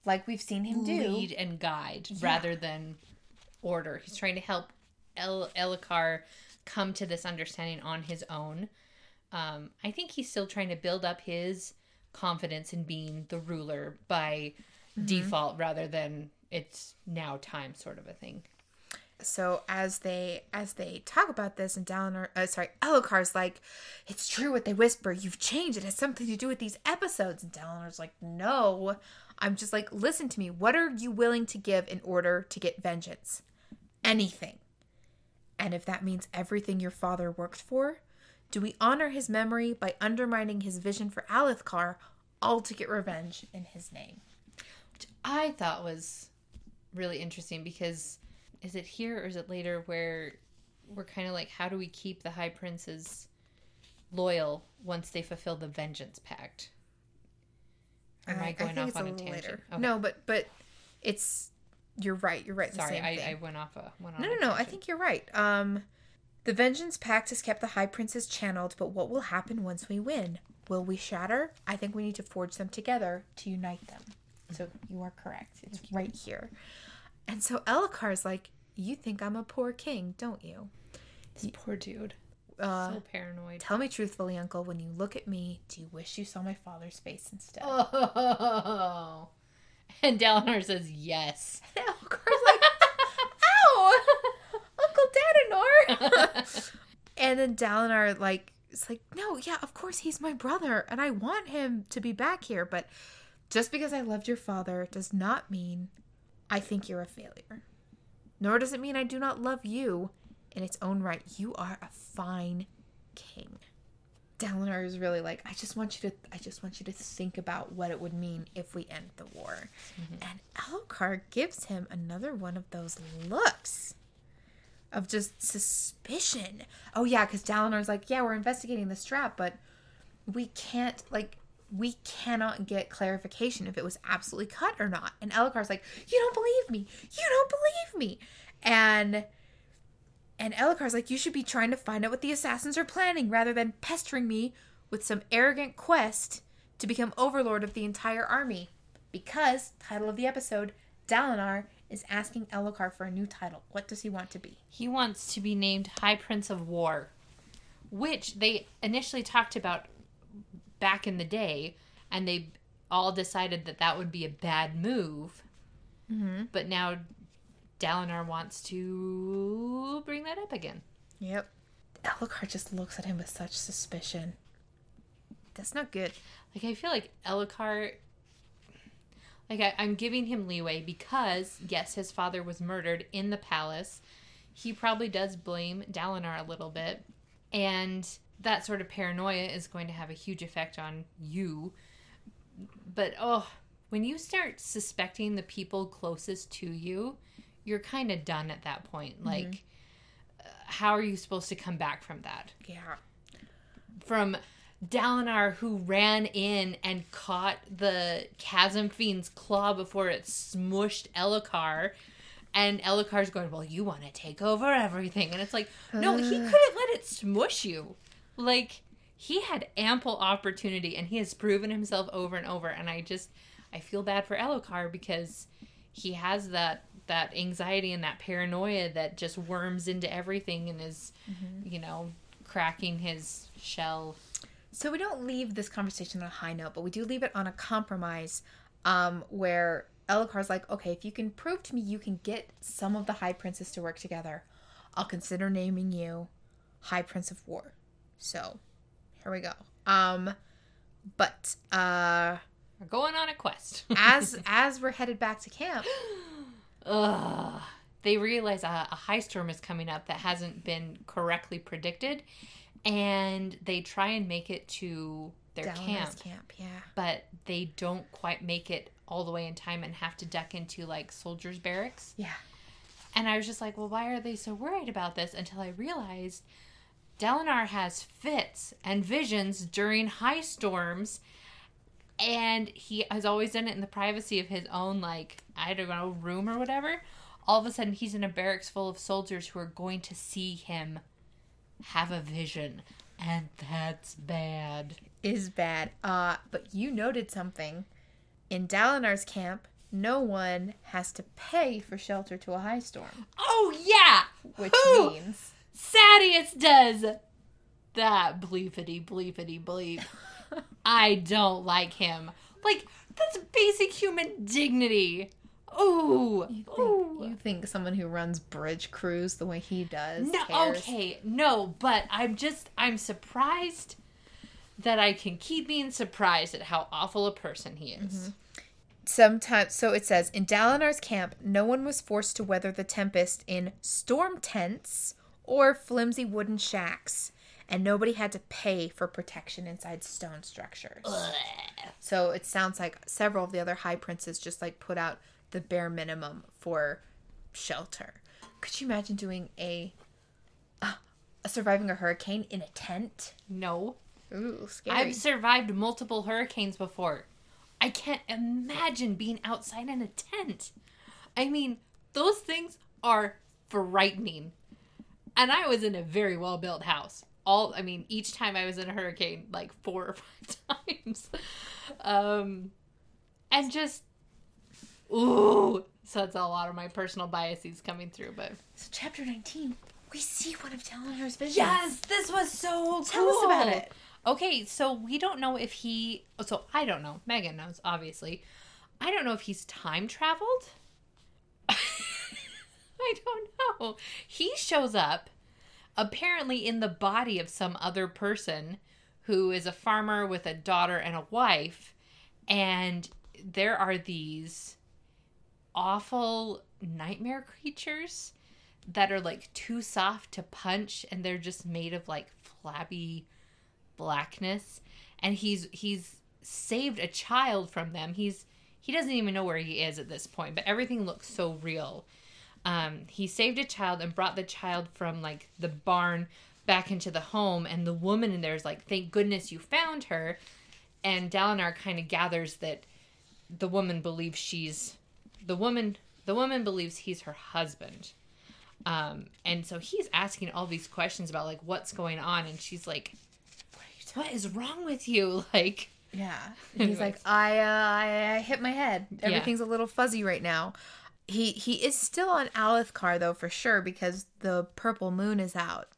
like we've seen him do. Lead and guide rather than order. He's trying to help El- Elhokar come to this understanding on his own. Um, I think he's still trying to build up his confidence in being the ruler by default rather than it's now time sort of a thing. so as they as they talk about this and Dalinar uh, sorry Elhokar's like it's true what they whisper you've changed it has something to do with these episodes and Dalinar's like no I'm just like listen to me. What are you willing to give in order to get vengeance? Anything. And if that means everything your father worked for do we honor his memory by undermining his vision for Alethkar all to get revenge in his name? Which I thought was really interesting because is it here or is it later where we're kind of like, how do we keep the High Princes loyal once they fulfill the Vengeance Pact? Or am I, going off on a, tangent? Okay. No, but but it's you're right. You're right. Sorry, same I. I went off a went on No, a no, no. I think you're right. Um, the Vengeance Pact has kept the High Princes channeled, but what will happen once we win? Will we shatter? I think we need to forge them together to unite them. So you are correct. It's right here. And so Elhokar's like, You think I'm a poor king, don't you? this poor dude, Uh, so paranoid. tell me truthfully, Uncle, when you look at me, do you wish you saw my father's face instead? Oh, and Dalinar says yes. Elhokar's like, Ow! Uncle Dadanor! And then Dalinar like it's like, no, yeah, of course he's my brother, and I want him to be back here, but just because I loved your father does not mean I think you're a failure. Nor does it mean I do not love you in its own right. You are a fine king. Dalinar is really like, I just want you to I just want you to think about what it would mean if we end the war. Mm-hmm. And Elhokar gives him another one of those looks of just suspicion. Oh yeah, because Dalinar's like, yeah, we're investigating this trap, but we can't like we cannot get clarification if it was absolutely cut or not. And Elhokar's like, you don't believe me. You don't believe me. And and Elhokar's like, you should be trying to find out what the assassins are planning rather than pestering me with some arrogant quest to become overlord of the entire army. Because, title of the episode, Dalinar is asking Elhokar for a new title. What does he want to be? He wants to be named High Prince of War, which they initially talked about back in the day, and they all decided that that would be a bad move. Mm-hmm. But now Dalinar wants to bring that up again. Yep. Elhokar just looks at him with such suspicion. That's not good. Like I feel like Elhokar like I, I'm giving him leeway because yes, his father was murdered in the palace. He probably does blame Dalinar a little bit. And that sort of paranoia is going to have a huge effect on you. But oh, when you start suspecting the people closest to you, you're kind of done at that point. Like uh, how are you supposed to come back from that? Yeah. from Dalinar who ran in and caught the chasm fiend's claw before it smushed Elhokar. And Elhokar's going, Well, you want to take over everything. And it's like, No, he couldn't let it smush you. Like, he had ample opportunity and he has proven himself over and over. And I just, I feel bad for Elhokar because he has that that anxiety and that paranoia that just worms into everything and is you know cracking his shell So we don't leave this conversation on a high note, but we do leave it on a compromise um, where Elhokar's like, okay, if you can prove to me you can get some of the High Princes to work together, I'll consider naming you High Prince of War. So here we go. Um, but uh, we're going on a quest as as we're headed back to camp, Ugh. they realize a, a high storm is coming up that hasn't been correctly predicted and they try and make it to their camp camp, yeah. but they don't quite make it all the way in time and have to duck into like soldiers barracks Yeah. And I was just like, well, why are they so worried about this? Until I realized Dalinar has fits and visions during high storms. And he has always done it in the privacy of his own, like, I don't know, room or whatever. All of a sudden, he's in a barracks full of soldiers who are going to see him have a vision. And that's bad. is bad. Uh, but you noted something. In Dalinar's camp, no one has to pay for shelter to a high storm, Oh, yeah! which Who? means Sadeas does that bleepity bleepity bleep. I don't like him. Like that's basic human dignity. Ooh, you ooh. think, you think someone who runs bridge crews the way he does. no, cares? okay, no, but I'm just I'm surprised that I can keep being surprised at how awful a person he is. Mm-hmm. Sometimes, so it says in Dalinar's camp, no one was forced to weather the tempest in storm tents or flimsy wooden shacks. And nobody had to pay for protection inside stone structures. So it sounds like several of the other high princes just like put out the bare minimum for shelter. Could you imagine doing a, uh, surviving a hurricane in a tent? No. Ooh, scary. I've survived multiple hurricanes before. I can't imagine being outside in a tent. I mean, those things are frightening. And I was in a very well built house. All I mean, each time I was in a hurricane, like four or five times. Um and just ooh. So that's a lot of my personal biases coming through, but so chapter 19, we see one of Dalinar's visions. Yes, this was so cool. Tell us about it. Okay, so we don't know if he. So I don't know. Megan knows, obviously. I don't know if he's time traveled. I don't know. He shows up apparently in the body of some other person who is a farmer with a daughter and a wife. And there are these awful nightmare creatures that are like too soft to punch and they're just made of like flabby blackness. And he's he's saved a child from them. He's he doesn't even know where he is at this point but everything looks so real um he saved a child and brought the child from like the barn back into the home and the woman in there is like thank goodness you found her and Dalinar kind of gathers that the woman believes she's the woman the woman believes he's her husband um and so he's asking all these questions about like what's going on and she's like what is wrong with you like Yeah. And he's like, I, uh, I, I hit my head. Yeah. Everything's a little fuzzy right now. He he is still on Alethkar though for sure because the purple moon is out,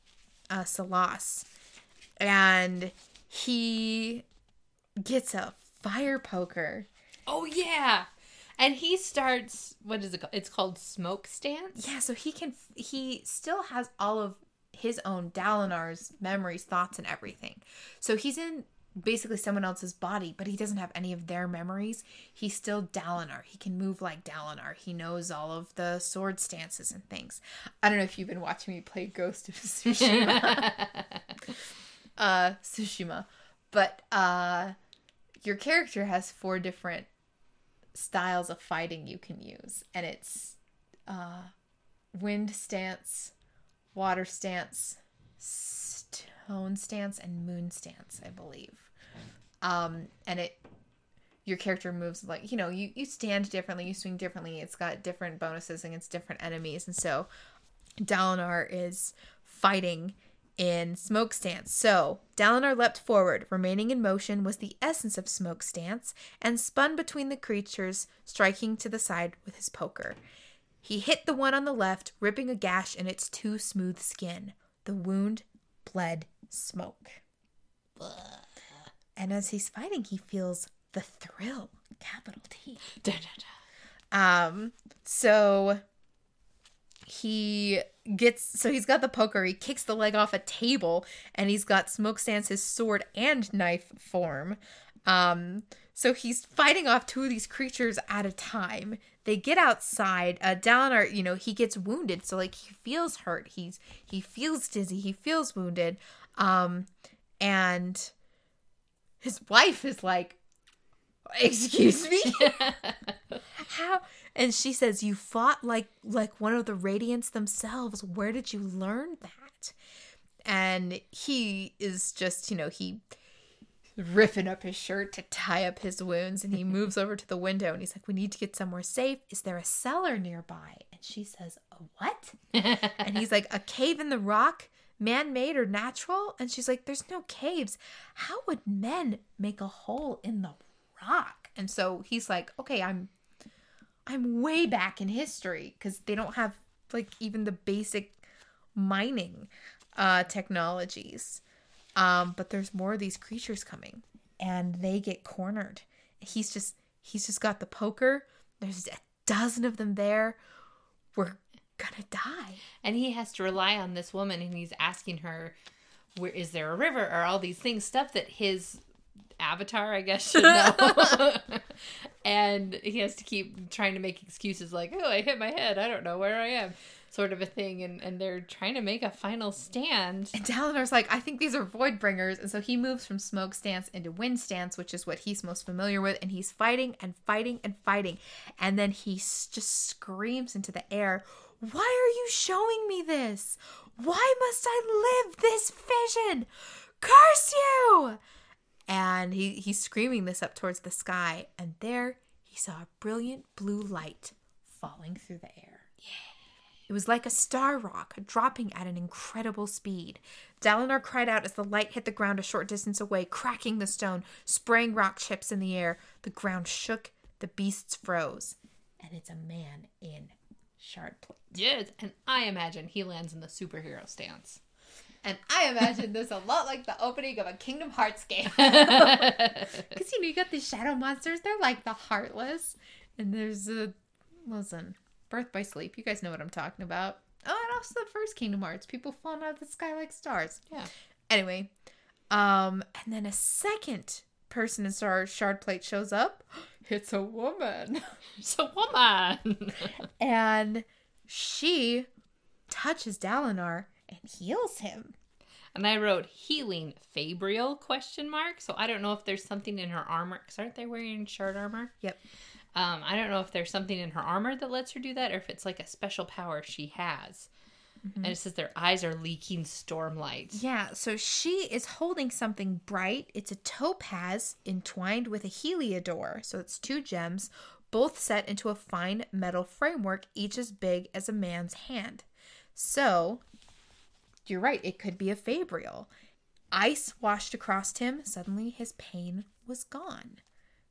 uh, Salas, and he gets a fire poker. oh yeah and he starts what is it called it's called smoke stance Yeah, so he can he still has all of his own Dalinar's memories, thoughts, and everything. So he's in basically someone else's body, but he doesn't have any of their memories. He's still Dalinar. He can move like Dalinar. He knows all of the sword stances and things. I don't know if you've been watching me play Ghost of Tsushima. uh Tsushima. But uh your character has four different styles of fighting you can use. And it's uh wind stance, water stance, stone stance, and moon stance, I believe. Um, and it your character moves like you know you you stand differently, you swing differently. It's got different bonuses against different enemies, and so Dalinar is fighting in smoke stance. So Dalinar leapt forward, remaining in motion was the essence of smoke stance, and spun between the creatures, striking to the side with his poker. He hit the one on the left, ripping a gash in its too smooth skin. The wound bled smoke. And as he's fighting, he feels the thrill, capital T. Da, da, da. Um, so he gets so he's got the poker, he kicks the leg off a table, and he's got Smoke Stance his sword and knife form. Um, so he's fighting off two of these creatures at a time. They get outside. Uh, Dalinar, you know, he gets wounded, so like he feels hurt. He's he feels dizzy. He feels wounded. Um, and his wife is like, "Excuse me." how and she says you fought like like one of the radiants themselves. Where did you learn that? And he is just you know he ripping up his shirt to tie up his wounds and he moves over to the window and he's like we need to get somewhere safe. Is there a cellar nearby? And she says a what? And he's like a cave in the rock man-made or natural and she's like there's no caves how would men make a hole in the rock and so he's like okay i'm I'm way back in history because they don't have like even the basic mining uh technologies. Um, but there's more of these creatures coming and they get cornered. He's just he's just got the poker. There's a dozen of them there. We're gonna die. and he has to rely on this woman and he's asking her where is there a river or all these things stuff that his Avatar, I guess, should know. and he has to keep trying to make excuses like, oh, I hit my head. I don't know where I am. Sort of a thing. And, and they're trying to make a final stand. And Dalinar's like, I think these are void bringers. And so he moves from smoke stance into wind stance, which is what he's most familiar with. And he's fighting and fighting and fighting. And then he s- just screams into the air, Why are you showing me this? Why must I live this vision? Curse you! And he, he's screaming this up towards the sky. And there he saw a brilliant blue light falling through the air. Yeah. It was like a star rock dropping at an incredible speed. Dalinar cried out as the light hit the ground a short distance away, cracking the stone, spraying rock chips in the air. The ground shook, the beasts froze, and it's a man in shard plate. Yes. And I imagine he lands in the superhero stance. And I imagine this a lot like the opening of a Kingdom Hearts game. Because, you know, you got these shadow monsters, they're like the Heartless. And there's a, listen, Birth by Sleep. You guys know what I'm talking about. Oh, and also the first Kingdom Hearts. People falling out of the sky like stars. yeah. Anyway, um, and then a second person in Star Shard Plate shows up. It's a woman. It's a woman. And she touches Dalinar and heals him. And I wrote healing Fabrial question mark. So I don't know if there's something in her armor because aren't they wearing shard armor? Yep. Um, I don't know if there's something in her armor that lets her do that, or if it's like a special power she has. And it says their eyes are leaking stormlight. Yeah, so she is holding something bright. It's a topaz entwined with a heliodor. So it's two gems, both set into a fine metal framework, each as big as a man's hand. So you're right, it could be a Fabrial. Ice washed across him. Suddenly his pain was gone.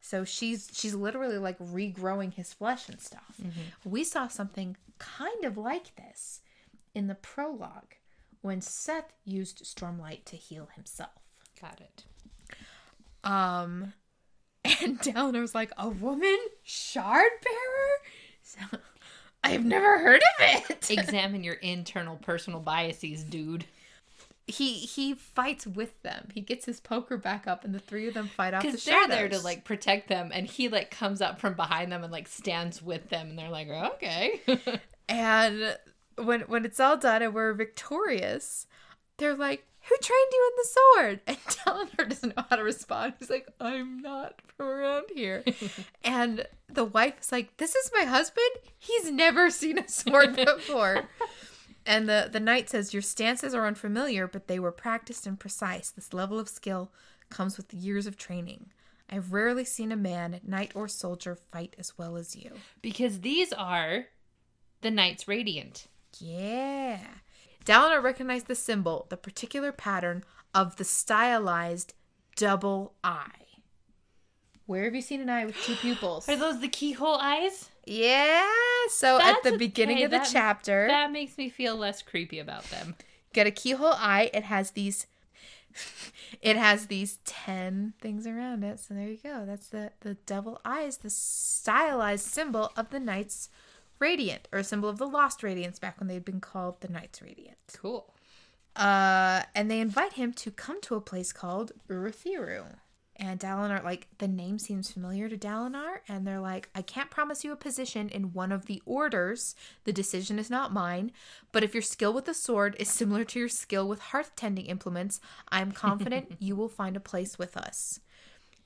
So she's she's literally like regrowing his flesh and stuff. We saw something kind of like this in the prologue when Szeth used Stormlight to heal himself. Got it. Um and Dalinar's like, a woman shard bearer? So, I've never heard of it. Examine your internal personal biases, dude. he he fights with them. He gets his poker back up, and the three of them fight off the Because they're shadows. there to like protect them, and he like comes up from behind them and like stands with them, and they're like, okay. And when when it's all done and we're victorious, they're like, "Who trained you in the sword?" And Dalinar doesn't know how to respond. He's like, "I'm not from around here." and the wife is like, "This is my husband. He's never seen a sword before." and the the knight says, "Your stances are unfamiliar, but they were practiced and precise. This level of skill comes with years of training." I've rarely seen a man, knight or soldier, fight as well as you. because these are the Knights Radiant. Yeah. Dalinar recognized the symbol, the particular pattern of the stylized double eye. Where have you seen an eye with two pupils? Are those the keyhole eyes? yeah. So at the beginning okay, of the that- chapter, That makes me feel less creepy about them. get a keyhole eye. It has these. It has these ten things around it. So there you go. That's the the double eyes, the stylized symbol of the Knights Radiant, or a symbol of the Lost Radiants back when they'd been called the Knights Radiant. Cool. Uh, and they invite him to come to a place called Urithiru. And Dalinar, like, the name seems familiar to Dalinar, and they're like, I can't promise you a position in one of the orders. The decision is not mine. But if your skill with the sword is similar to your skill with hearth tending implements, I'm confident you will find a place with us.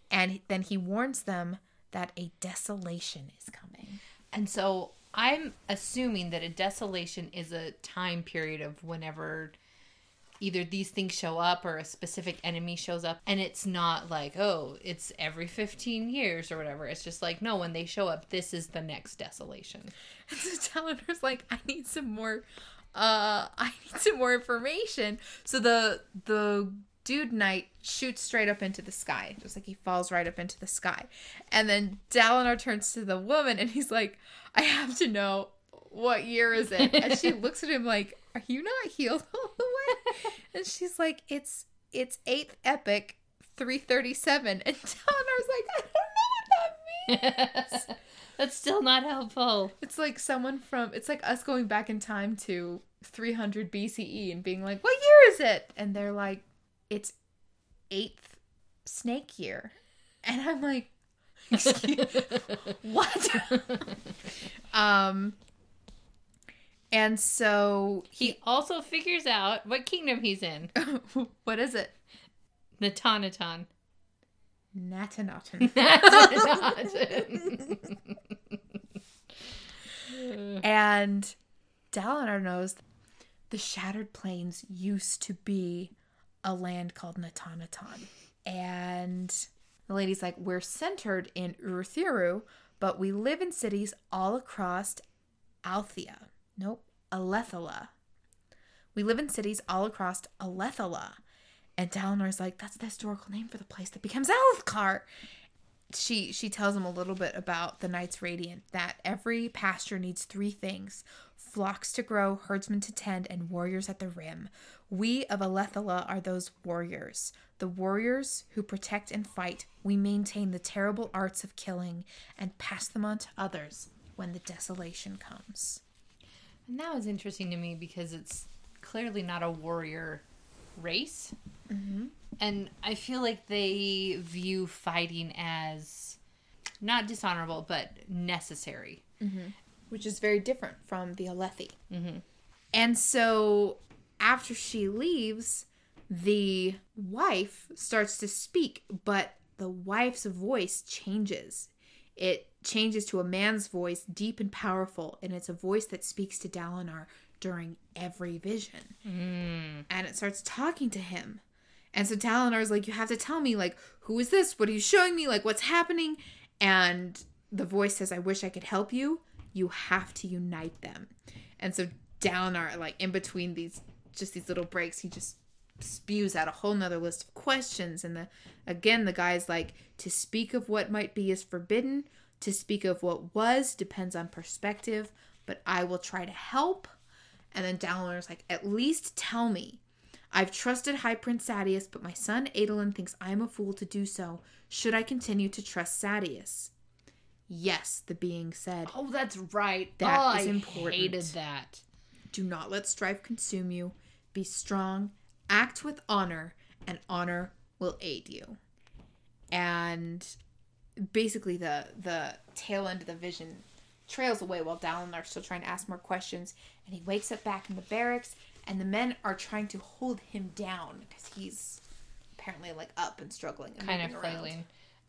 And then he warns them that a desolation is coming. And so I'm assuming that a desolation is a time period of whenever either these things show up or a specific enemy shows up and it's not like oh it's every 15 years or whatever it's just like no when they show up this is the next desolation so Dalinar's like, I need some more uh I need some more information. So the the dude knight shoots straight up into the sky, just like he falls right up into the sky. And then Dalinar turns to the woman and he's like, I have to know what year is it? And she looks at him like, Are you not healed all the way? And she's like, It's it's eighth epic 337. And Dalinar's like, I don't know what that means. that's still not helpful It's like someone from it's like us going back in time to 300 BCE and being like, "What year is it?" And they're like, "It's 8th snake year. And I'm like, Excuse- what? um, and so he also figures out what kingdom he's in. what is it? Natanatan. Natanatan. Natanatan. and Dalinar knows the Shattered Plains used to be a land called Natanatan. And the lady's like, We're centered in Urithiru, but we live in cities all across Althea. Nope, Alethela. We live in cities all across Alethela. And Dalinar's like, That's the historical name for the place that becomes Alethkar she she tells him a little bit about the Knights Radiant that every pasture needs three things: flocks to grow, herdsmen to tend, and warriors at the rim. We of Alethela are those warriors. The warriors who protect and fight. We maintain the terrible arts of killing and pass them on to others when the desolation comes. And that was interesting to me because it's clearly not a warrior race. Mm-hmm. And I feel like they view fighting as not dishonorable, but necessary. which is very different from the Alethi. Mm-hmm. And so after she leaves, the wife starts to speak, but the wife's voice changes. It changes to a man's voice, deep and powerful, and it's a voice that speaks to Dalinar during every vision. Mm. And it starts talking to him. And so Dalinar's like, You have to tell me, like, who is this? What are you showing me? Like, what's happening? And the voice says, I wish I could help you. You have to unite them. And so Dalinar, like, in between these, just these little breaks, he just spews out a whole nother list of questions. And the, again, the guy's like, To speak of what might be is forbidden. To speak of what was depends on perspective, but I will try to help. And then Dalinar's like, At least tell me. I've trusted High Prince Sadeas, but my son Adolin thinks I am a fool to do so. Should I continue to trust Sadeas? Yes, the being said. Oh, that's right. That oh, is I important. hated that. Do not let strife consume you. Be strong, act with honor, and honor will aid you. And basically the the tail end of the vision trails away while Dalinar's still trying to ask more questions and he wakes up back in the barracks and the men are trying to hold him down because he's apparently like up and struggling and Kind of around. flailing.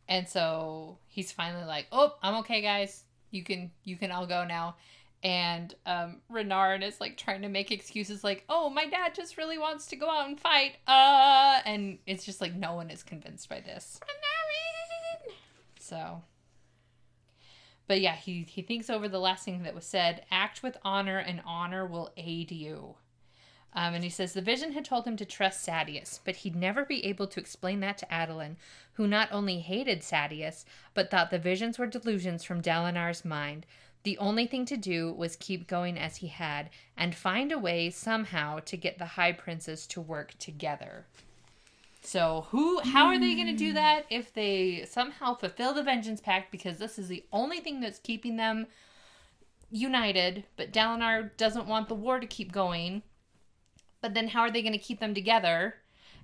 And so he's finally like, "Oh, I'm okay, guys. You can you can all go now." And um, Renarin is like trying to make excuses, like, "Oh, my dad just really wants to go out and fight." Uh, and it's just like no one is convinced by this. So, but yeah, he he thinks over the last thing that was said. Act with honor, and honor will aid you. Um, and he says the vision had told him to trust Sadeas, but he'd never be able to explain that to Adolin, who not only hated Sadeas, but thought the visions were delusions from Dalinar's mind. The only thing to do was keep going as he had, and find a way somehow to get the High Princes to work together. So who how are they gonna do hmm. that if they somehow fulfill the Vengeance Pact because this is the only thing that's keeping them united, but Dalinar doesn't want the war to keep going. But then how are they going to keep them together?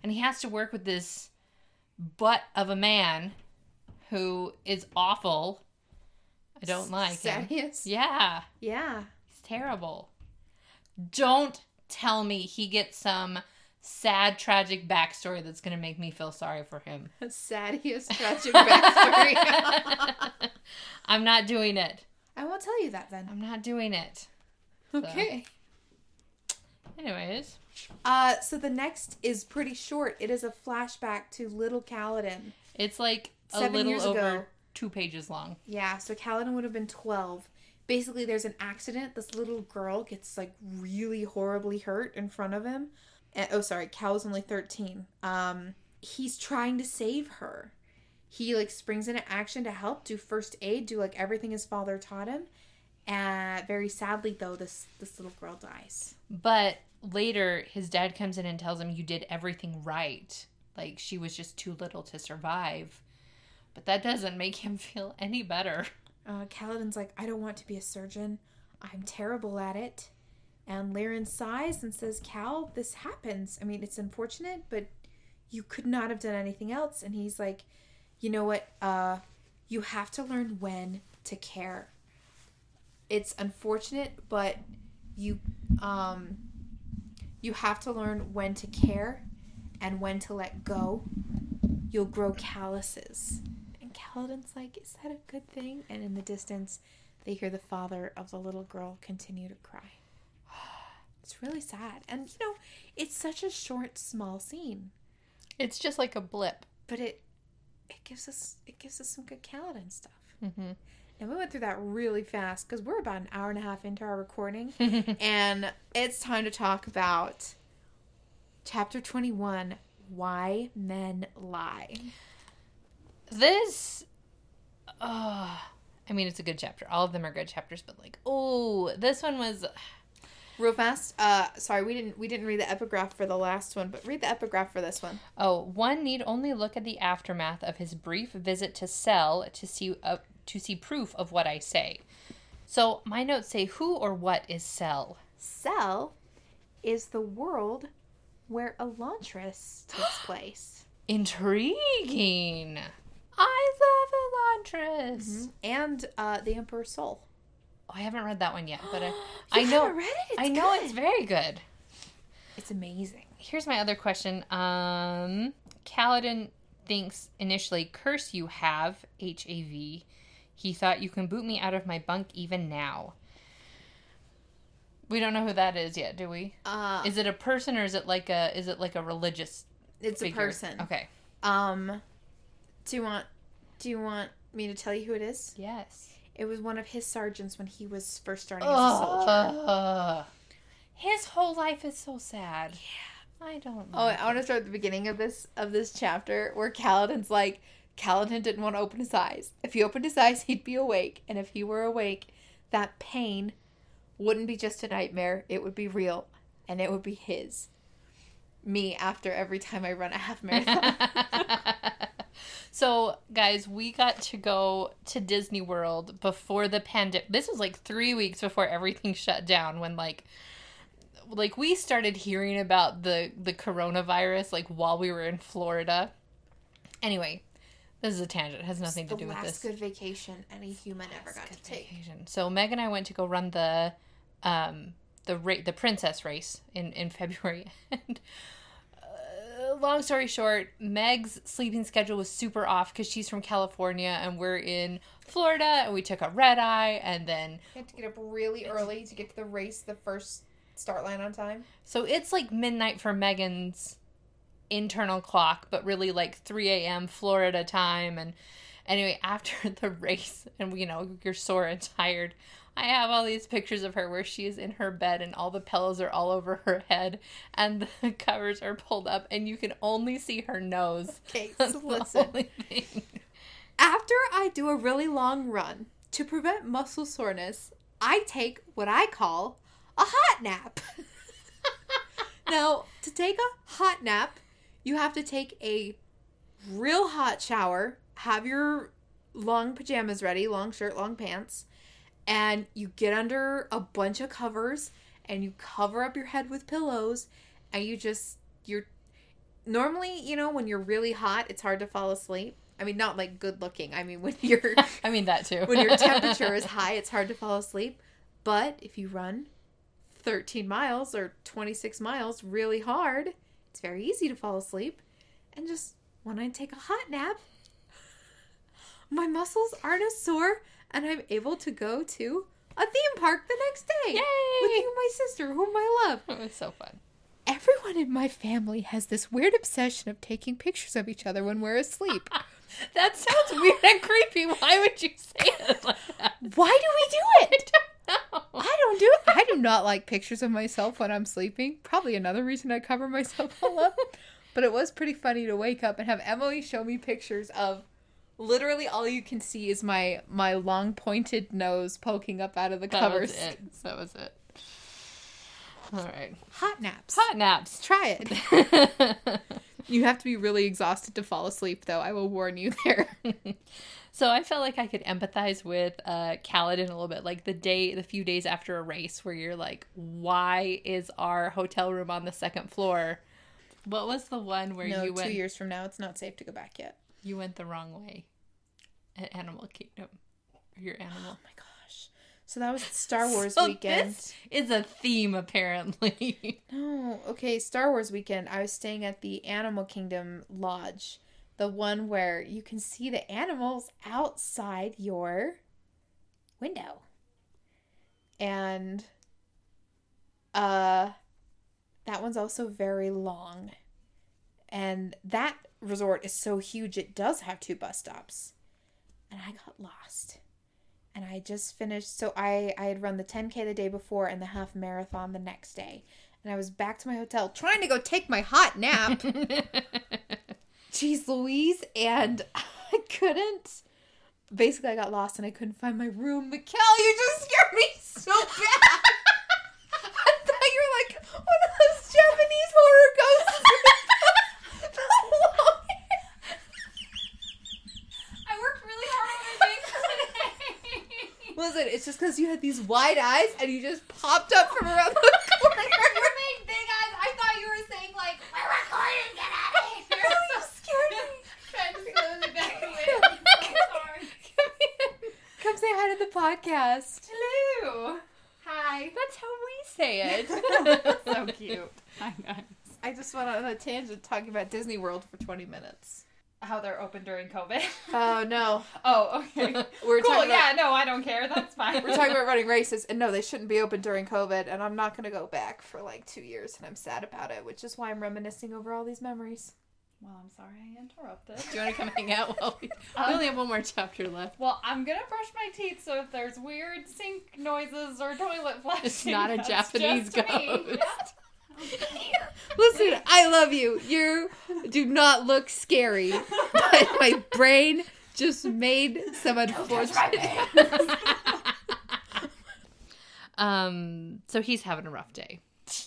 And he has to work with this butt of a man who is awful. I don't like him. Yeah, Yeah. he's terrible. Don't tell me he gets some sad, tragic backstory that's going to make me feel sorry for him. Sadeas tragic backstory. I'm not doing it. I won't tell you that then. I'm not doing it. Okay. Anyways, Uh, so the next is pretty short. It is a flashback to little Kaladin. it's like a Seven little years over ago. Two pages long. Yeah, so Kaladin would have been 12. Basically, there's an accident. This little girl gets like really horribly hurt in front of him. And, oh, sorry, Kal was only 13. Um, he's trying to save her. He like springs into action to help, do first aid, do like everything his father taught him. And very sadly, though, this this little girl dies. But later, his dad comes in and tells him, You did everything right. Like, she was just too little to survive. But that doesn't make him feel any better. Uh, Kaladin's like, I don't want to be a surgeon. I'm terrible at it. And Lirin sighs and says, Kal, this happens. I mean, it's unfortunate, but you could not have done anything else. And he's like, you know what? Uh, you have to learn when to care. It's unfortunate, but you um you have to learn when to care and when to let go. You'll grow calluses. And Kaladin's like, is that a good thing? And in the distance, they hear the father of the little girl continue to cry. It's really sad. And you know, it's such a short, small scene. It's just like a blip. But it it gives us it gives us some good Kaladin stuff. Mm-hmm. And we went through that really fast because we're about an hour and a half into our recording. and it's time to talk about chapter 21 Why Men Lie. This, uh, I mean, it's a good chapter. All of them are good chapters, but like, oh, this one was. Real fast. Uh, sorry, we didn't we didn't read the epigraph for the last one, but read the epigraph for this one. Oh, one need only look at the aftermath of his brief visit to Sel to see uh, to see proof of what I say. So my notes say, who or what is Sel? Sel is the world where Elantris takes place. Intriguing. I love Elantris. And uh, the Emperor's Soul. Oh, I haven't read that one yet, but I, I know read it? It's I know good. it's very good. It's amazing. Here's my other question. Um, Kaladin thinks initially, curse you have HAV. He thought you can boot me out of my bunk even now. We don't know who that is yet, do we? Uh, Is it a person or is it like a is it like a religious it's a person. Okay. Um, do you want do you want me to tell you who it is? Yes. It was one of his sergeants when he was first starting as a soldier. Ugh. his whole life is so sad. Yeah. I don't know. Oh, I want to start at the beginning of this of this chapter where Kaladin's like Kaladin didn't want to open his eyes. If he opened his eyes, he'd be awake, and if he were awake, that pain wouldn't be just a nightmare. It would be real, and it would be his. Me after every time I run a half marathon. so, guys, we got to go to Disney World before the pandemic. This was like three weeks before everything shut down. When like, like we started hearing about the the coronavirus like while we were in Florida. Anyway, this is a tangent. It has nothing to do with the last this. good vacation any human ever got to take. vacation. So Meg and I went to go run the um the ra- the princess race in in February and long story short, Meg's sleeping schedule was super off cuz she's from California and we're in Florida and we took a red eye and then You have to get up really early to get to the race, the first start line on time. so it's like midnight for Megan's internal clock, but really like 3 a.m. Florida time. And anyway, after the race, and you know, you're sore and tired, I have all these pictures of her where she is in her bed and all the pillows are all over her head and the covers are pulled up and you can only see her nose. Okay, That's so the listen. only thing. After I do a really long run, to prevent muscle soreness, I take what I call a hot nap. now, to take a hot nap, you have to take a real hot shower, have your long pajamas ready, long shirt, long pants, and you get under a bunch of covers and you cover up your head with pillows and you just you're normally, you know, when you're really hot, it's hard to fall asleep. I mean, not like good looking. I mean, when you're I mean that too. when your temperature is high, it's hard to fall asleep. But if you run 13 miles or 26 miles really hard, it's very easy to fall asleep. And just when I take a hot nap, my muscles aren't as sore and I'm able to go to a theme park the next day Yay! with you, my sister, whom I love. it was so fun. Everyone in my family has this weird obsession of taking pictures of each other when we're asleep. That sounds weird and creepy. Why would you say it like that? Why do we do it? No. I don't do it. I do not like pictures of myself when I'm sleeping. Probably another reason I cover myself all up. But it was pretty funny to wake up and have Emily show me pictures of literally all you can see is my my long pointed nose poking up out of the That covers. was it. That was it. All right. Hot naps. Hot naps. Try it. You have to be really exhausted to fall asleep though. I will warn you there. so I felt like I could empathize with uh Kaladin a little bit, like the day, the few days after a race, where you're like, "Why is our hotel room on the second floor?" What was the one where no, you went two years from now, it's not safe to go back yet. You went the wrong way at Animal Kingdom? Your animal. Oh my gosh. So that was Star Wars So weekend. This is a theme apparently. No, okay, Star Wars weekend. I was staying at the Animal Kingdom Lodge, the one where you can see the animals outside your window. And uh that one's also very long. And that resort is so huge it does have two bus stops. And I got lost. And I just finished so I I had run the 10k the day before and the half marathon the next day and I was back to my hotel trying to go take my hot nap. Jeez Louise, and I couldn't. Basically, I got lost and I couldn't find my room. Mikkel, you just scared me so bad. I thought you were like one of those Japanese horror ghosts. The long hair. I worked really hard on my face Listen, it's just because you had these wide eyes and you just popped up from around the corner. you made big eyes. I thought you were saying like, "We're recording. Get out of here." you scared me. Trying to slowly back away. I'm so sorry. Come. Come say hi to the podcast. Hello. Hi. That's how we say it. so cute. Hi guys. I just went on a tangent talking about Disney World for 20 minutes. How they're open during COVID. Oh, no. Oh, okay. We're cool. talking Yeah, about, no, I don't care. That's fine. we're talking about running races, and no, they shouldn't be open during COVID, and I'm not going to go back for like two years, and I'm sad about it, which is why I'm reminiscing over all these memories. Well, I'm sorry I interrupted. Do you want to come hang out? While we, we Um, only have one more chapter left. Well, I'm gonna brush my teeth, so if there's weird sink noises or toilet flushing, It's not a that's Japanese just me. ghost. Listen, I love you. You do not look scary, but my brain just made some unfortunate. um. So he's having a rough day.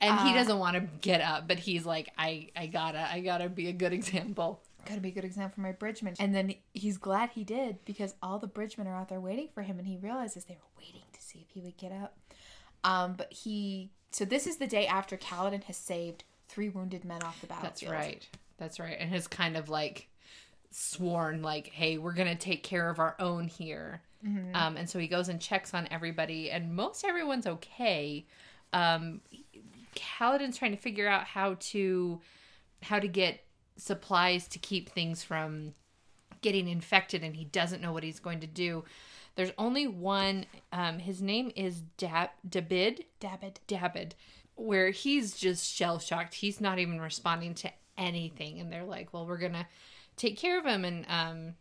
And he Uh, doesn't want to get up, but he's like, I, I gotta, I gotta be a good example. Gotta be a good example for my bridgeman. And then he's glad he did because all the bridgemen are out there waiting for him, and he realizes they were waiting to see if he would get up. Um, but he so this is the day after Kaladin has saved three wounded men off the battlefield. That's right. That's right. And has kind of like sworn, like, hey, we're gonna take care of our own here. Um, and so he goes and checks on everybody, and most everyone's okay. Um, Kaladin's trying to figure out how to how to get supplies to keep things from getting infected, and he doesn't know what he's going to do. There's only one. Um, his name is Dab Dabbid. Dabbid. Dabbid, where he's just shell shocked. He's not even responding to anything, and they're like, "Well, we're gonna take care of him." And um,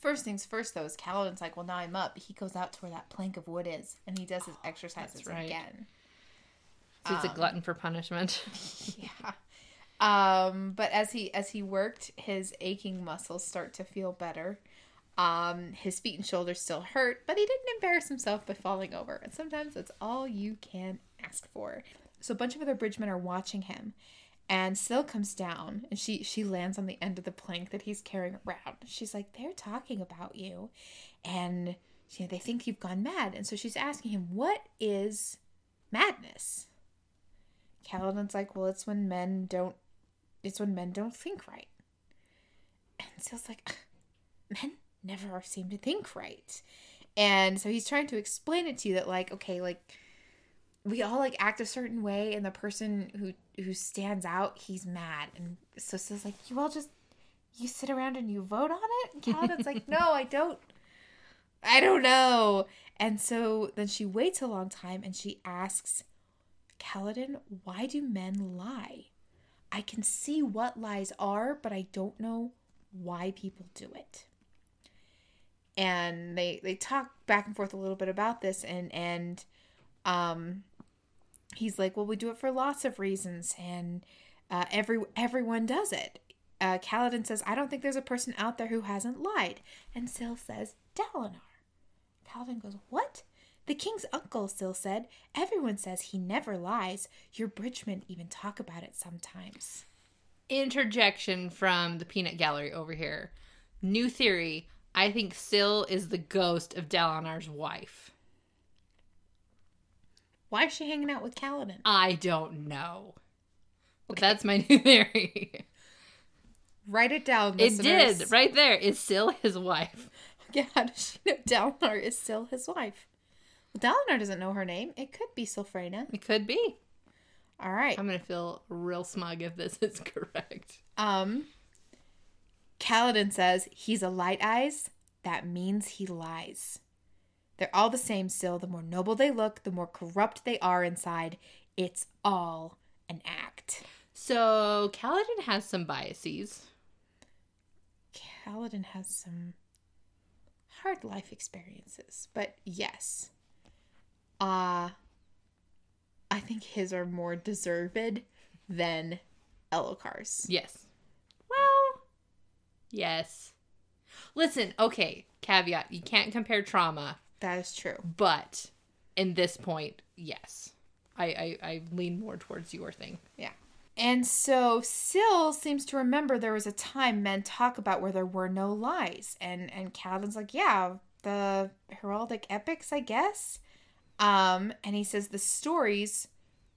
First things first, though, is Kaladin's like, well, now I'm up. He goes out to where that plank of wood is, and he does his exercises right. again. so he's a Um, glutton for punishment. yeah. Um, but as he as he worked, his aching muscles start to feel better. Um, his feet and shoulders still hurt, but he didn't embarrass himself by falling over. And sometimes that's all you can ask for. So a bunch of other bridgemen are watching him, and Syl comes down and she she lands on the end of the plank that he's carrying around. She's like, "They're talking about you," and you know, they think you've gone mad. And so she's asking him, "What is madness?" Kaladin's like, "Well, it's when men don't. It's when men don't think right." And Syl's like, "Men never seem to think right." And so he's trying to explain it to you that, like, okay, like we all like act a certain way, and the person who who stands out, he's mad. And so Syl's like, "You all just you sit around and you vote on it." And Kaladin's like, "No, I don't. I don't know." And so then she waits a long time and she asks Kaladin, why do men lie? I can see what lies are, but I don't know why people do it. And they they talk back and forth a little bit about this and and um he's like, "Well, we do it for lots of reasons and uh, every everyone does it." Uh, Kaladin says, "I don't think there's a person out there who hasn't lied." And Syl says, "Dalinar." Kaladin goes, What? The king's uncle still said, Everyone says he never lies. Your bridgemen even talk about it sometimes. Interjection from the peanut gallery over here. New theory. I think Syl is the ghost of Dalinar's wife. Why is she hanging out with Kaladin? I don't know. But that's my new theory. Write it down. It did right there. Is still his wife. Yeah, how does she know Dalinar is still his wife? Well, Dalinar doesn't know her name. It could be Sylphrena. It could be. All right. I'm gonna feel real smug if this is correct. Um, Kaladin says he's a light eyes. That means he lies. They're all the same still. The more noble they look, the more corrupt they are inside. It's all an act. So Kaladin has some biases. Kaladin has some hard life experiences, but yes. Uh I think his are more deserved than Elhokar's. Yes. Yes. Listen, okay, caveat. You can't compare trauma, That is true. but in this point, yes. I, I, I lean more towards your thing. Yeah. And so Syl seems to remember there was a time men talk about where there were no lies. And and Calvin's like, yeah, the heraldic epics, I guess. Um, and he says the stories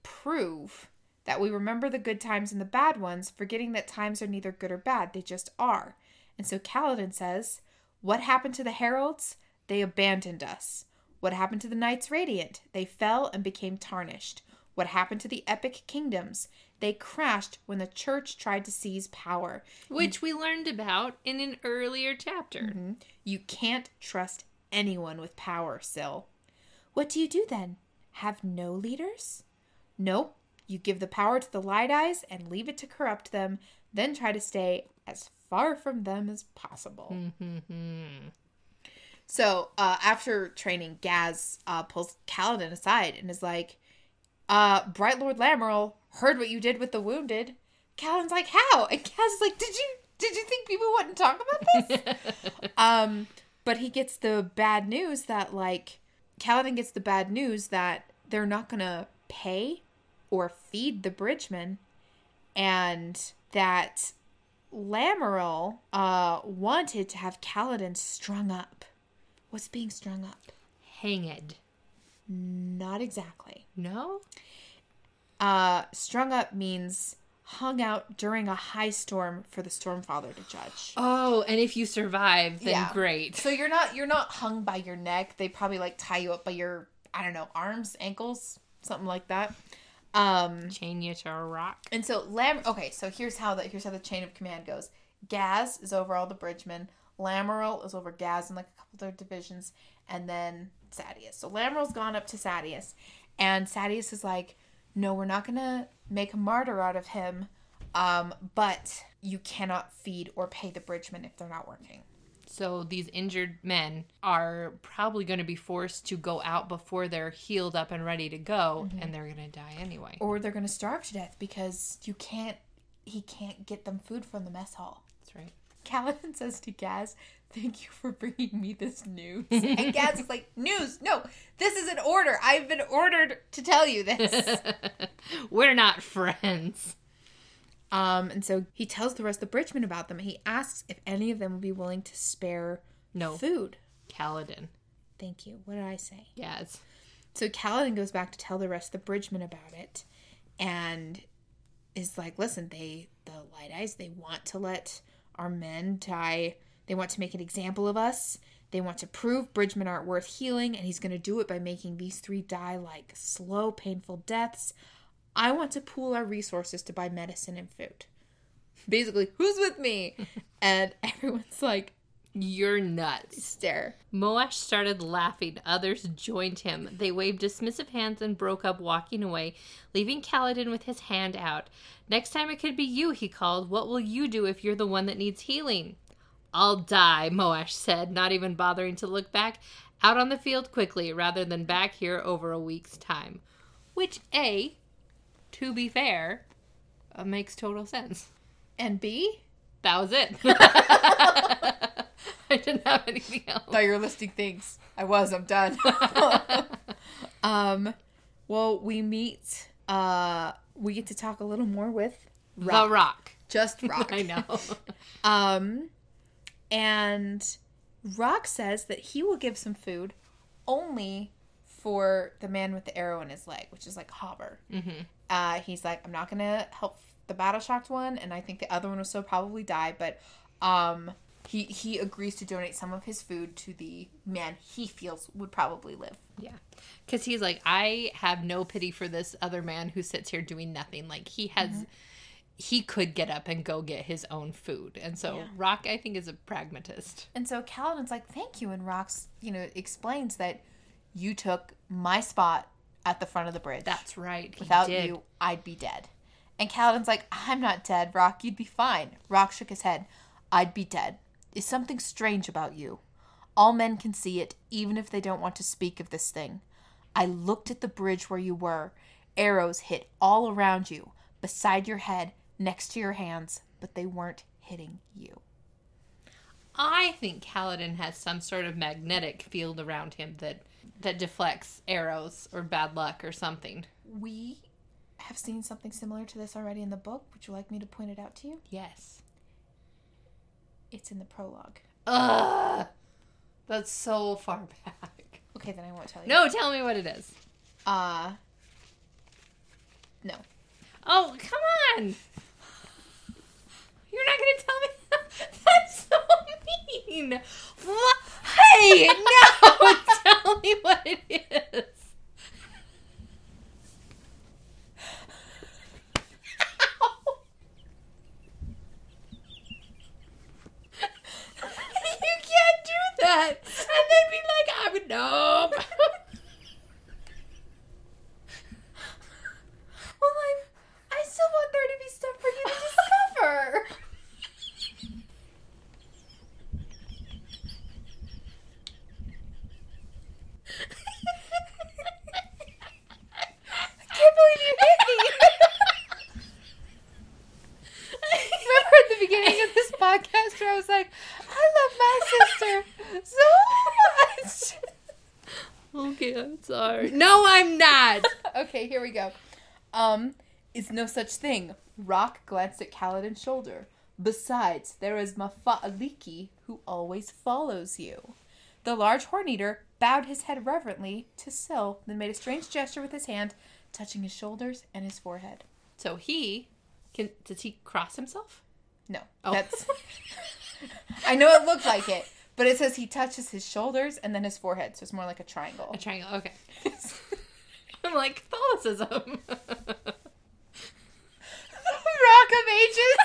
prove that we remember the good times and the bad ones, forgetting that times are neither good or bad, they just are. And so Kaladin says, What happened to the heralds? They abandoned us. What happened to the Knights Radiant? They fell and became tarnished. What happened to the epic kingdoms? They crashed when the church tried to seize power. Which we learned about in an earlier chapter. Mm-hmm. You can't trust anyone with power, Syl. What do you do then? Have no leaders? Nope. You give the power to the light eyes and leave it to corrupt them, then try to stay as far from them as possible. So, uh, after training, Gaz uh, pulls Kaladin aside and is like, uh, Brightlord Lamaril heard what you did with the wounded. Kaladin's like, how? And Gaz is like, did you did you think people wouldn't talk about this? um, but he gets the bad news that like Kaladin gets the bad news that they're not gonna pay or feed the bridgemen, and that Lamaril uh wanted to have Kaladin strung up. What's being strung up? Hanged. Not exactly. No? Uh, strung up means hung out during a high storm for the Stormfather to judge. Oh, and if you survive, then Yeah. great. So you're not you're not hung by your neck. They probably like tie you up by your I don't know arms, ankles, something like that. Um, Chain you to a rock. and so Lam. Okay, so here's how the here's how the chain of command goes. Gaz is over all the bridgemen. Lamaril is over Gaz and like a couple other divisions, and then Sadeas. So Lamaril's gone up to Sadeas, and Sadeas is like, "No, we're not gonna make a martyr out of him, um, but you cannot feed or pay the bridgemen if they're not working." So these injured men are probably going to be forced to go out before they're healed up and ready to go, mm-hmm. and they're going to die anyway. or they're gonna starve to death because you can't he can't get them food from the mess hall That's right. Kaladin says to Gaz, Thank you for bringing me this news. And Gaz is like, News? No, this is an order. I've been ordered to tell you this. We're not friends. Um, and so he tells the rest of the bridgemen about them. He asks if any of them would be willing to spare No. food. Kaladin. Thank you. What did I say? Yes. So Kaladin goes back to tell the rest of the bridgemen about it and is like, listen, they the light eyes, they want to let our men die. They want to make an example of us. They want to prove bridgemen aren't worth healing, and he's gonna do it by making these three die like slow, painful deaths. I want to pool our resources to buy medicine and food. Basically, who's with me? and everyone's like, You're nuts. stare. Moash started laughing. Others joined him. They waved dismissive hands and broke up, walking away, leaving Kaladin with his hand out. Next time it could be you, he called. What will you do if you're the one that needs healing? I'll die, Moash said, not even bothering to look back. Out on the field quickly, rather than back here over a week's time. Which, A, to be fair, uh, makes total sense. And B, That was it. I didn't have anything else. thought you were listing things. I was. I'm done. um, well, we meet. Uh, we get to talk a little more with The Rock. just Rock. I know. Um, and Rock says that he will give some food only for the man with the arrow in his leg, which is like Hobber. Mm-hmm. Uh, he's like, I'm not gonna help the battle shocked one, and I think the other one will still probably die. But um, he he agrees to donate some of his food to the man he feels would probably live. Yeah. Because he's like, I have no pity for this other man who sits here doing nothing. Like, he has, he could get up and go get his own food. And so, Yeah. Rock, I think, is a pragmatist. And so Kaladin's like, "Thank you," and Rock's, you know, explains that you took my spot at the front of the bridge. That's right. Without you, I'd be dead. And Kaladin's like, I'm not dead, Rock. You'd be fine. Rock shook his head. I'd be dead. Is something strange about you? All men can see it, even if they don't want to speak of this thing. I looked at the bridge where you were. Arrows hit all around you, beside your head, next to your hands, but they weren't hitting you. I think Kaladin has some sort of magnetic field around him that that deflects arrows or bad luck or something. We have seen something similar to this already in the book. Would you like me to point it out to you? Yes. It's in the prologue. Ugh. That's so far back. Okay, then I won't tell you. No, tell me what it is. Uh, no. Oh, come on. You're not going to tell me? That's so mean. What? Hey, no. tell me what it is. you can't do that. And then be like, I would nope. Well, I'm. I still want there to be stuff for you to discover. I can't believe you hit me. Remember at the beginning of this podcast where I was like, I love my sister so much. Okay, I'm sorry. No, I'm not. okay, here we go. Um, is no such thing. Rock glanced at Kaladin's shoulder. Besides, there is Mafa'aliki, who always follows you. The large horn eater bowed his head reverently to Syl, then made a strange gesture with his hand, touching his shoulders and his forehead. So he can does he cross himself? No, Oh. that's. I know it looked like it, but it says he touches his shoulders and then his forehead, so it's more like a triangle. A triangle. Okay. I'm like Catholicism. Ages.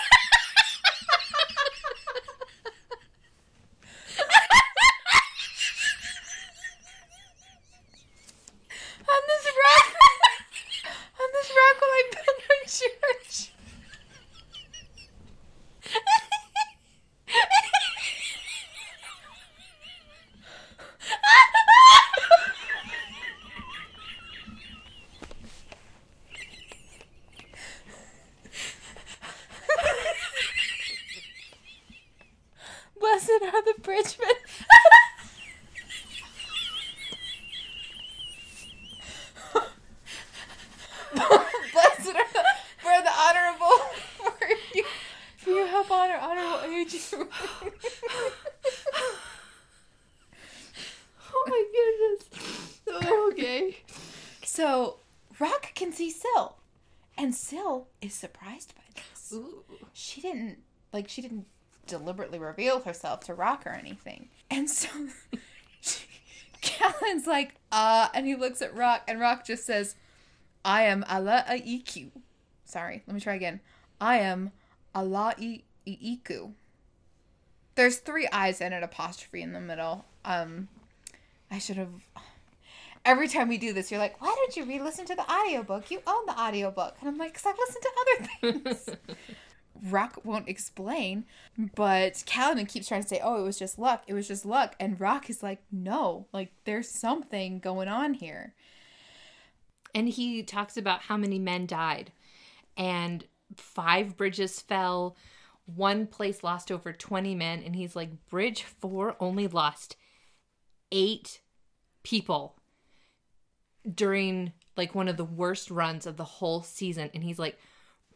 on this rock, on this rock will I build my church. Blessed bridgemen. Blessed are the, for the honorable, for you, for you help honor, honor will aid you. oh my goodness. Okay. so, Rock can see Syl, and Syl is surprised by this. Ooh. She didn't, like, she didn't deliberately reveal herself to Rock or anything. And so, Callan's like, uh, and he looks at Rock, and Rock just says, I am Allah Aiku. Sorry, let me try again. I am Allah Iku. There's three I's and an apostrophe in the middle. Um, I should have. Every time we do this, you're like, why don't you re listen to the audiobook? You own the audiobook. And I'm like, because I've listened to other things. Rock won't explain, but Kaladin keeps trying to say, oh, it was just luck. It was just luck. And Rock is like, no, like, there's something going on here. And he talks about how many men died. And five bridges fell. One place lost over 20 men. And he's like, Bridge four only lost eight people during like one of the worst runs of the whole season. And he's like,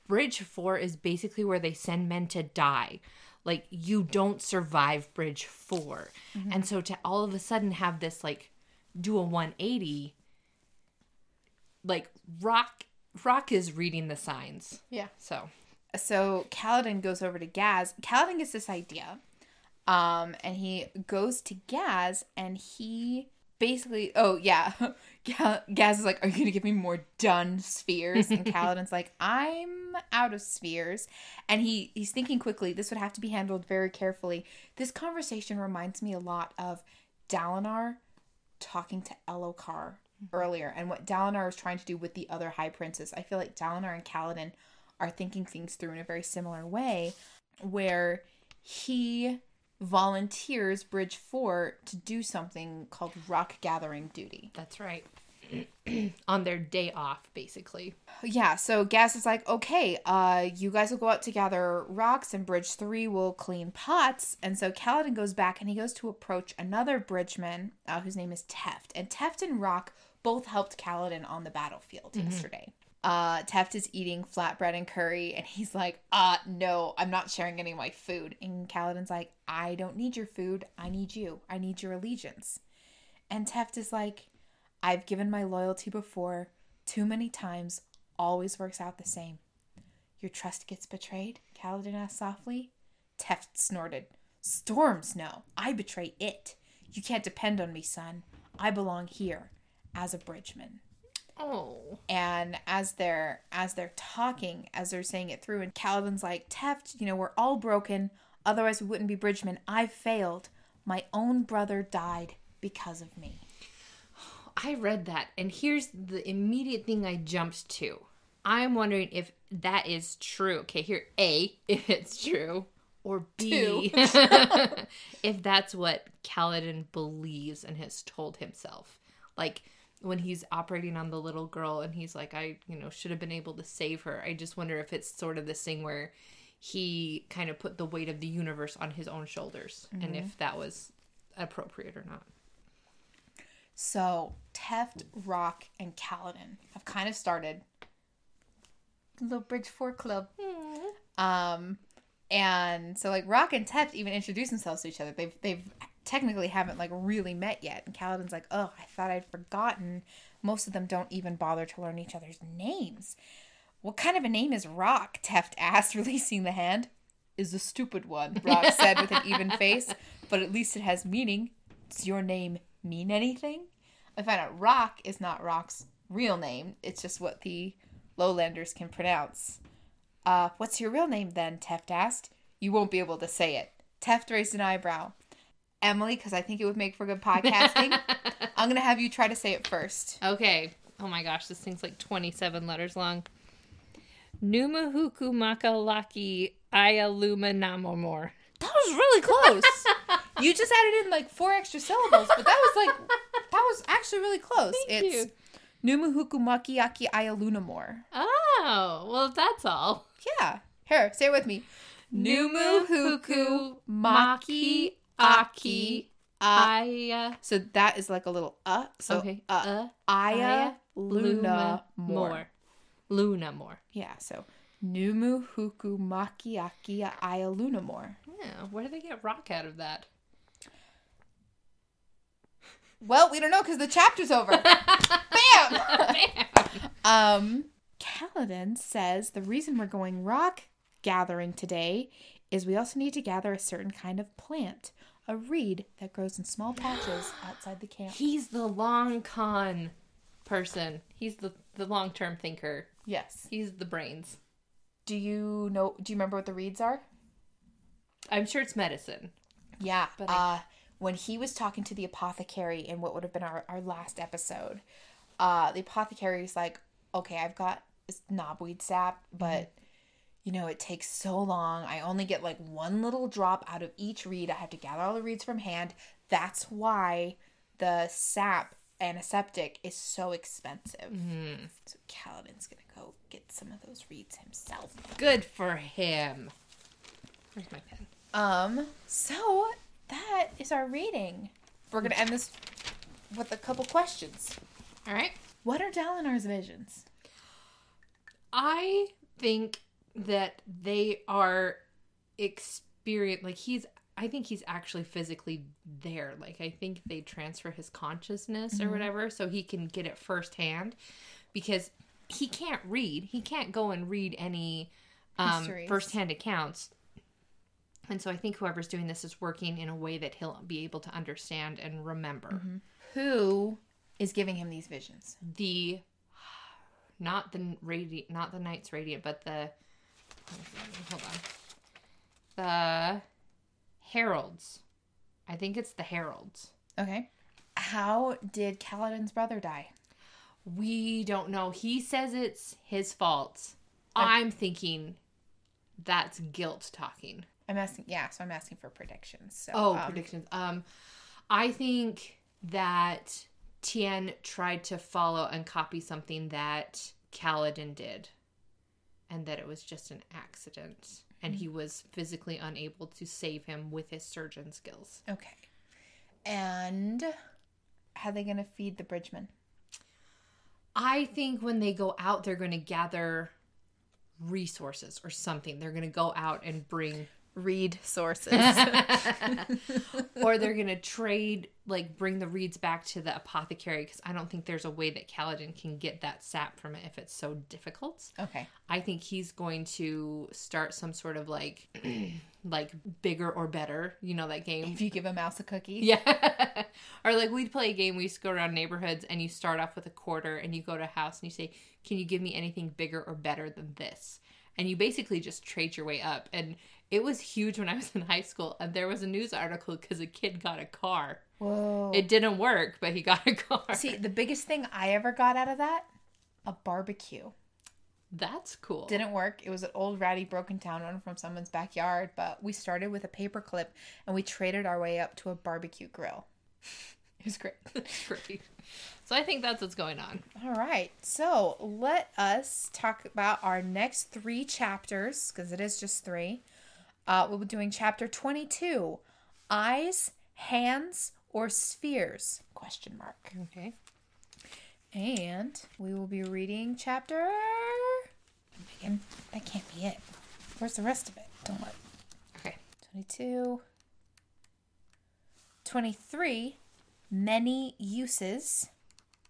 Bridge four is basically where they send men to die. Like, you don't survive Bridge 4 And so to all of a sudden have this like do a 180 like rock rock is reading the signs Yeah. so so Kaladin goes over to Gaz. Kaladin gets this idea. Um, and he goes to Gaz and he basically oh yeah. Ga- Gaz is like, Are you gonna give me more done spheres? And Kaladin's like, I'm out of spheres. And he he's thinking quickly, this would have to be handled very carefully. This conversation reminds me a lot of Dalinar talking to Elhokar mm-hmm. earlier and what Dalinar is trying to do with the other high princes. I feel like Dalinar and Kaladin are thinking things through in a very similar way where he volunteers Bridge 4 to do something called rock gathering duty. That's right. On their day off, basically. Yeah, so Gaz is like, okay, uh, you guys will go out to gather rocks, and Bridge 3 will clean pots. And so Kaladin goes back and he goes to approach another bridgeman uh, whose name is Teft. And Teft and Rock both helped Kaladin on the battlefield yesterday. Uh, Teft is eating flatbread and curry, and he's like, uh, no, I'm not sharing any of my food. And Kaladin's like, I don't need your food. I need you. I need your allegiance. And Teft is like, I've given my loyalty before too many times, always works out the same. Your trust gets betrayed? Kaladin asked softly. Teft snorted. Storms no. I betray it. You can't depend on me, son. I belong here as a bridgeman. Oh. And as they're as they're talking, as they're saying it through, and Kaladin's like, Teft, you know, we're all broken. Otherwise we wouldn't be bridgemen. I've failed. My own brother died because of me. I read that, and here's the immediate thing I jumped to. I'm wondering if that is true. Okay, here, A, if it's true, or B, if that's what Kaladin believes and has told himself. Like when he's operating on the little girl and he's like, I, you know, should have been able to save her. I just wonder if it's sort of this thing where he kind of put the weight of the universe on his own shoulders and if that was appropriate or not. So Teft, Rock, and Kaladin have kind of started the little Bridge Four club. Um, and so like Rock and Teft even introduce themselves to each other. They've they've technically haven't like really met yet. And Kaladin's like, oh, I thought I'd forgotten. Most of them don't even bother to learn each other's names. What kind of a name is Rock? Teft asked, releasing the hand. Is a stupid one, Rock said with an even face, but at least it has meaning. Does your name mean anything? I find out Rock is not Rock's real name. It's just what the lowlanders can pronounce. Uh, what's your real name then? Teft asked. You won't be able to say it. Teft raised an eyebrow. Emily, because I think it would make for good podcasting, I'm going to have you try to say it first. Okay. Oh my gosh, this thing's like 27 letters long. Numahuku Makalaki Ayaluma Namomor. That was really close. you just added in like four extra syllables, but that was like, that was actually really close. Thank it's Numuhuku Makiaki Ayalunamor. Oh, well, that's all. Yeah. Here, say it with me. Numuhuku Maki Aki Aya So that is like a little uh. So Okay. uh, Uh, Aya Luna more. Luna more. Yeah. So Numu Huku Maki Aki Aya Luna more. Yeah, where do they get rock out of that? Well, we don't know because the chapter's over. Bam. um, Kaladin says the reason we're going rock gathering today is we also need to gather a certain kind of plant, a reed that grows in small patches outside the camp. He's the long con person. He's the, the long term thinker. Yes. He's the brains. Do you know? Do you remember what the reeds are? I'm sure it's medicine. Yeah. But uh, when he was talking to the apothecary in what would have been our, our last episode, uh, the apothecary's like, okay, I've got this knobweed sap, but you know, it takes so long. I only get like one little drop out of each reed. I have to gather all the reeds from hand. That's why the sap antiseptic is so expensive. So Kaladin's gonna go get some of those reeds himself. Good for him. Where's my pen? Um, so that is our reading. We're gonna end this with a couple questions. All right. What are Dalinar's visions? I think that they are experience like he's I think he's actually physically there. Like I think they transfer his consciousness or whatever so he can get it firsthand because he can't read. He can't go and read any um, Histories. firsthand accounts. And so I think whoever's doing this is working in a way that he'll be able to understand and remember. Who is giving him these visions? The not the radiant, not the Knights Radiant, but the hold on, the Heralds. I think it's the Heralds. Okay. How did Kaladin's brother die? We don't know. He says it's his fault. I'm thinking that's guilt talking. I'm asking. Yeah, so I'm asking for predictions. So, Oh, um, predictions. Um, I think that Tien tried to follow and copy something that Kaladin did, and that it was just an accident, and he mm-hmm. was physically unable to save him with his surgeon skills. Okay. And how are they going to feed the bridgeman? I think when they go out, they're going to gather resources or something. They're going to go out and bring Read sources. or they're gonna trade like bring the reeds back to the apothecary because i don't think there's a way that Kaladin can get that sap from it if it's so difficult okay. i think he's going to start some sort of like like bigger or better you know that game If you give a mouse a cookie. yeah or like we'd play a game we used to go around neighborhoods and you start off with a quarter and you go to a house and you say can you give me anything bigger or better than this and you basically just trade your way up and it was huge when i was in high school and there was a news article because a kid got a car Whoa. it didn't work but he got a car See, the biggest thing I ever got out of that, a barbecue. that's cool Didn't work. It was an old ratty broken down one from someone's backyard, but we started with a paper clip and we traded our way up to a barbecue grill. It was great. Great. so i think that's what's going on All right. So let us talk about our next three chapters because it is just three. Uh, we'll be doing chapter 22 Eyes, Hands, or Spheres? Question mark. okay And we will be reading chapter. Megan, that can't be it. Where's the rest of it? Don't worry. okay 22. 23. Many uses.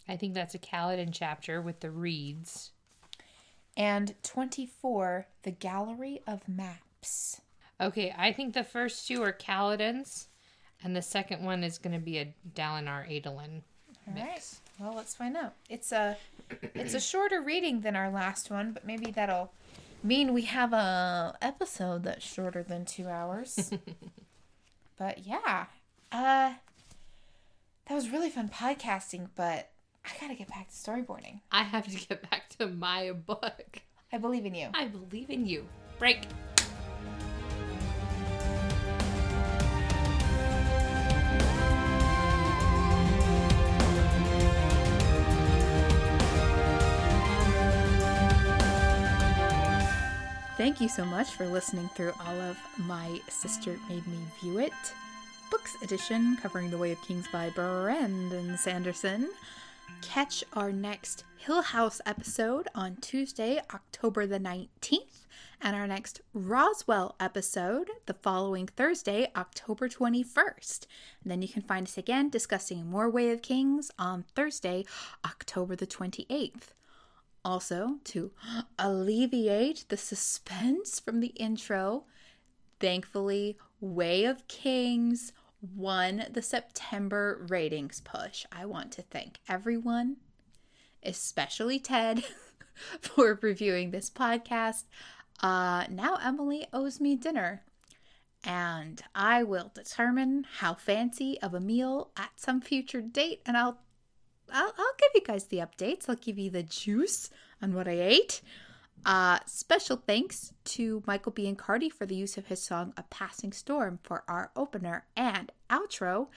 i think that's a Kaladin chapter with the reeds And 24. The Gallery of Maps. Okay, I think the first two are Kaladin's, and the second one is going to be a Dalinar Adolin All right. mix. Well, let's find out. It's a it's a shorter reading than our last one, but maybe that'll mean we have a episode that's shorter than 2 hours. but yeah. Uh that was really fun podcasting, but I got to get back to storyboarding. I have to get back to my book. I believe in you. I believe in you. Break. Thank you so much for listening through all of My Sister Made Me View It Books Edition covering The Way of Kings by Brandon Sanderson. Catch our next Hill House episode on Tuesday, October the 19th, and our next Roswell episode the following Thursday, October 21st. And then you can find us again discussing more Way of Kings on Thursday, October the 28th. Also, to alleviate the suspense from the intro, thankfully, Way of Kings won the September ratings push. I want to thank everyone, especially Ted, for reviewing this podcast. Uh, now Emily owes me dinner, and I will determine how fancy of a meal at some future date, and I'll I'll, I'll give you guys the updates. I'll give you the juice on what I ate. Uh, special thanks to Michael B. and Cardi for the use of his song A Passing Storm for our opener and outro.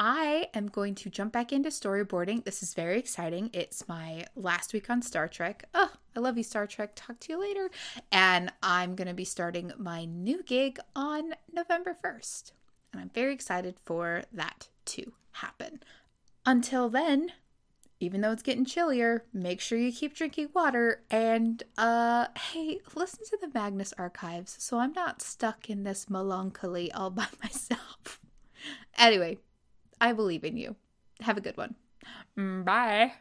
I am going to jump back into storyboarding. This is very exciting. It's my last week on Star Trek. Oh, I love you, Star Trek. Talk to you later. And I'm going to be starting my new gig on November 1st. And I'm very excited for that to happen. Until then, even though it's getting chillier, make sure you keep drinking water and uh hey, listen to the Magnus archives so I'm not stuck in this melancholy all by myself. Anyway, I believe in you. Have a good one. Mm, Bye.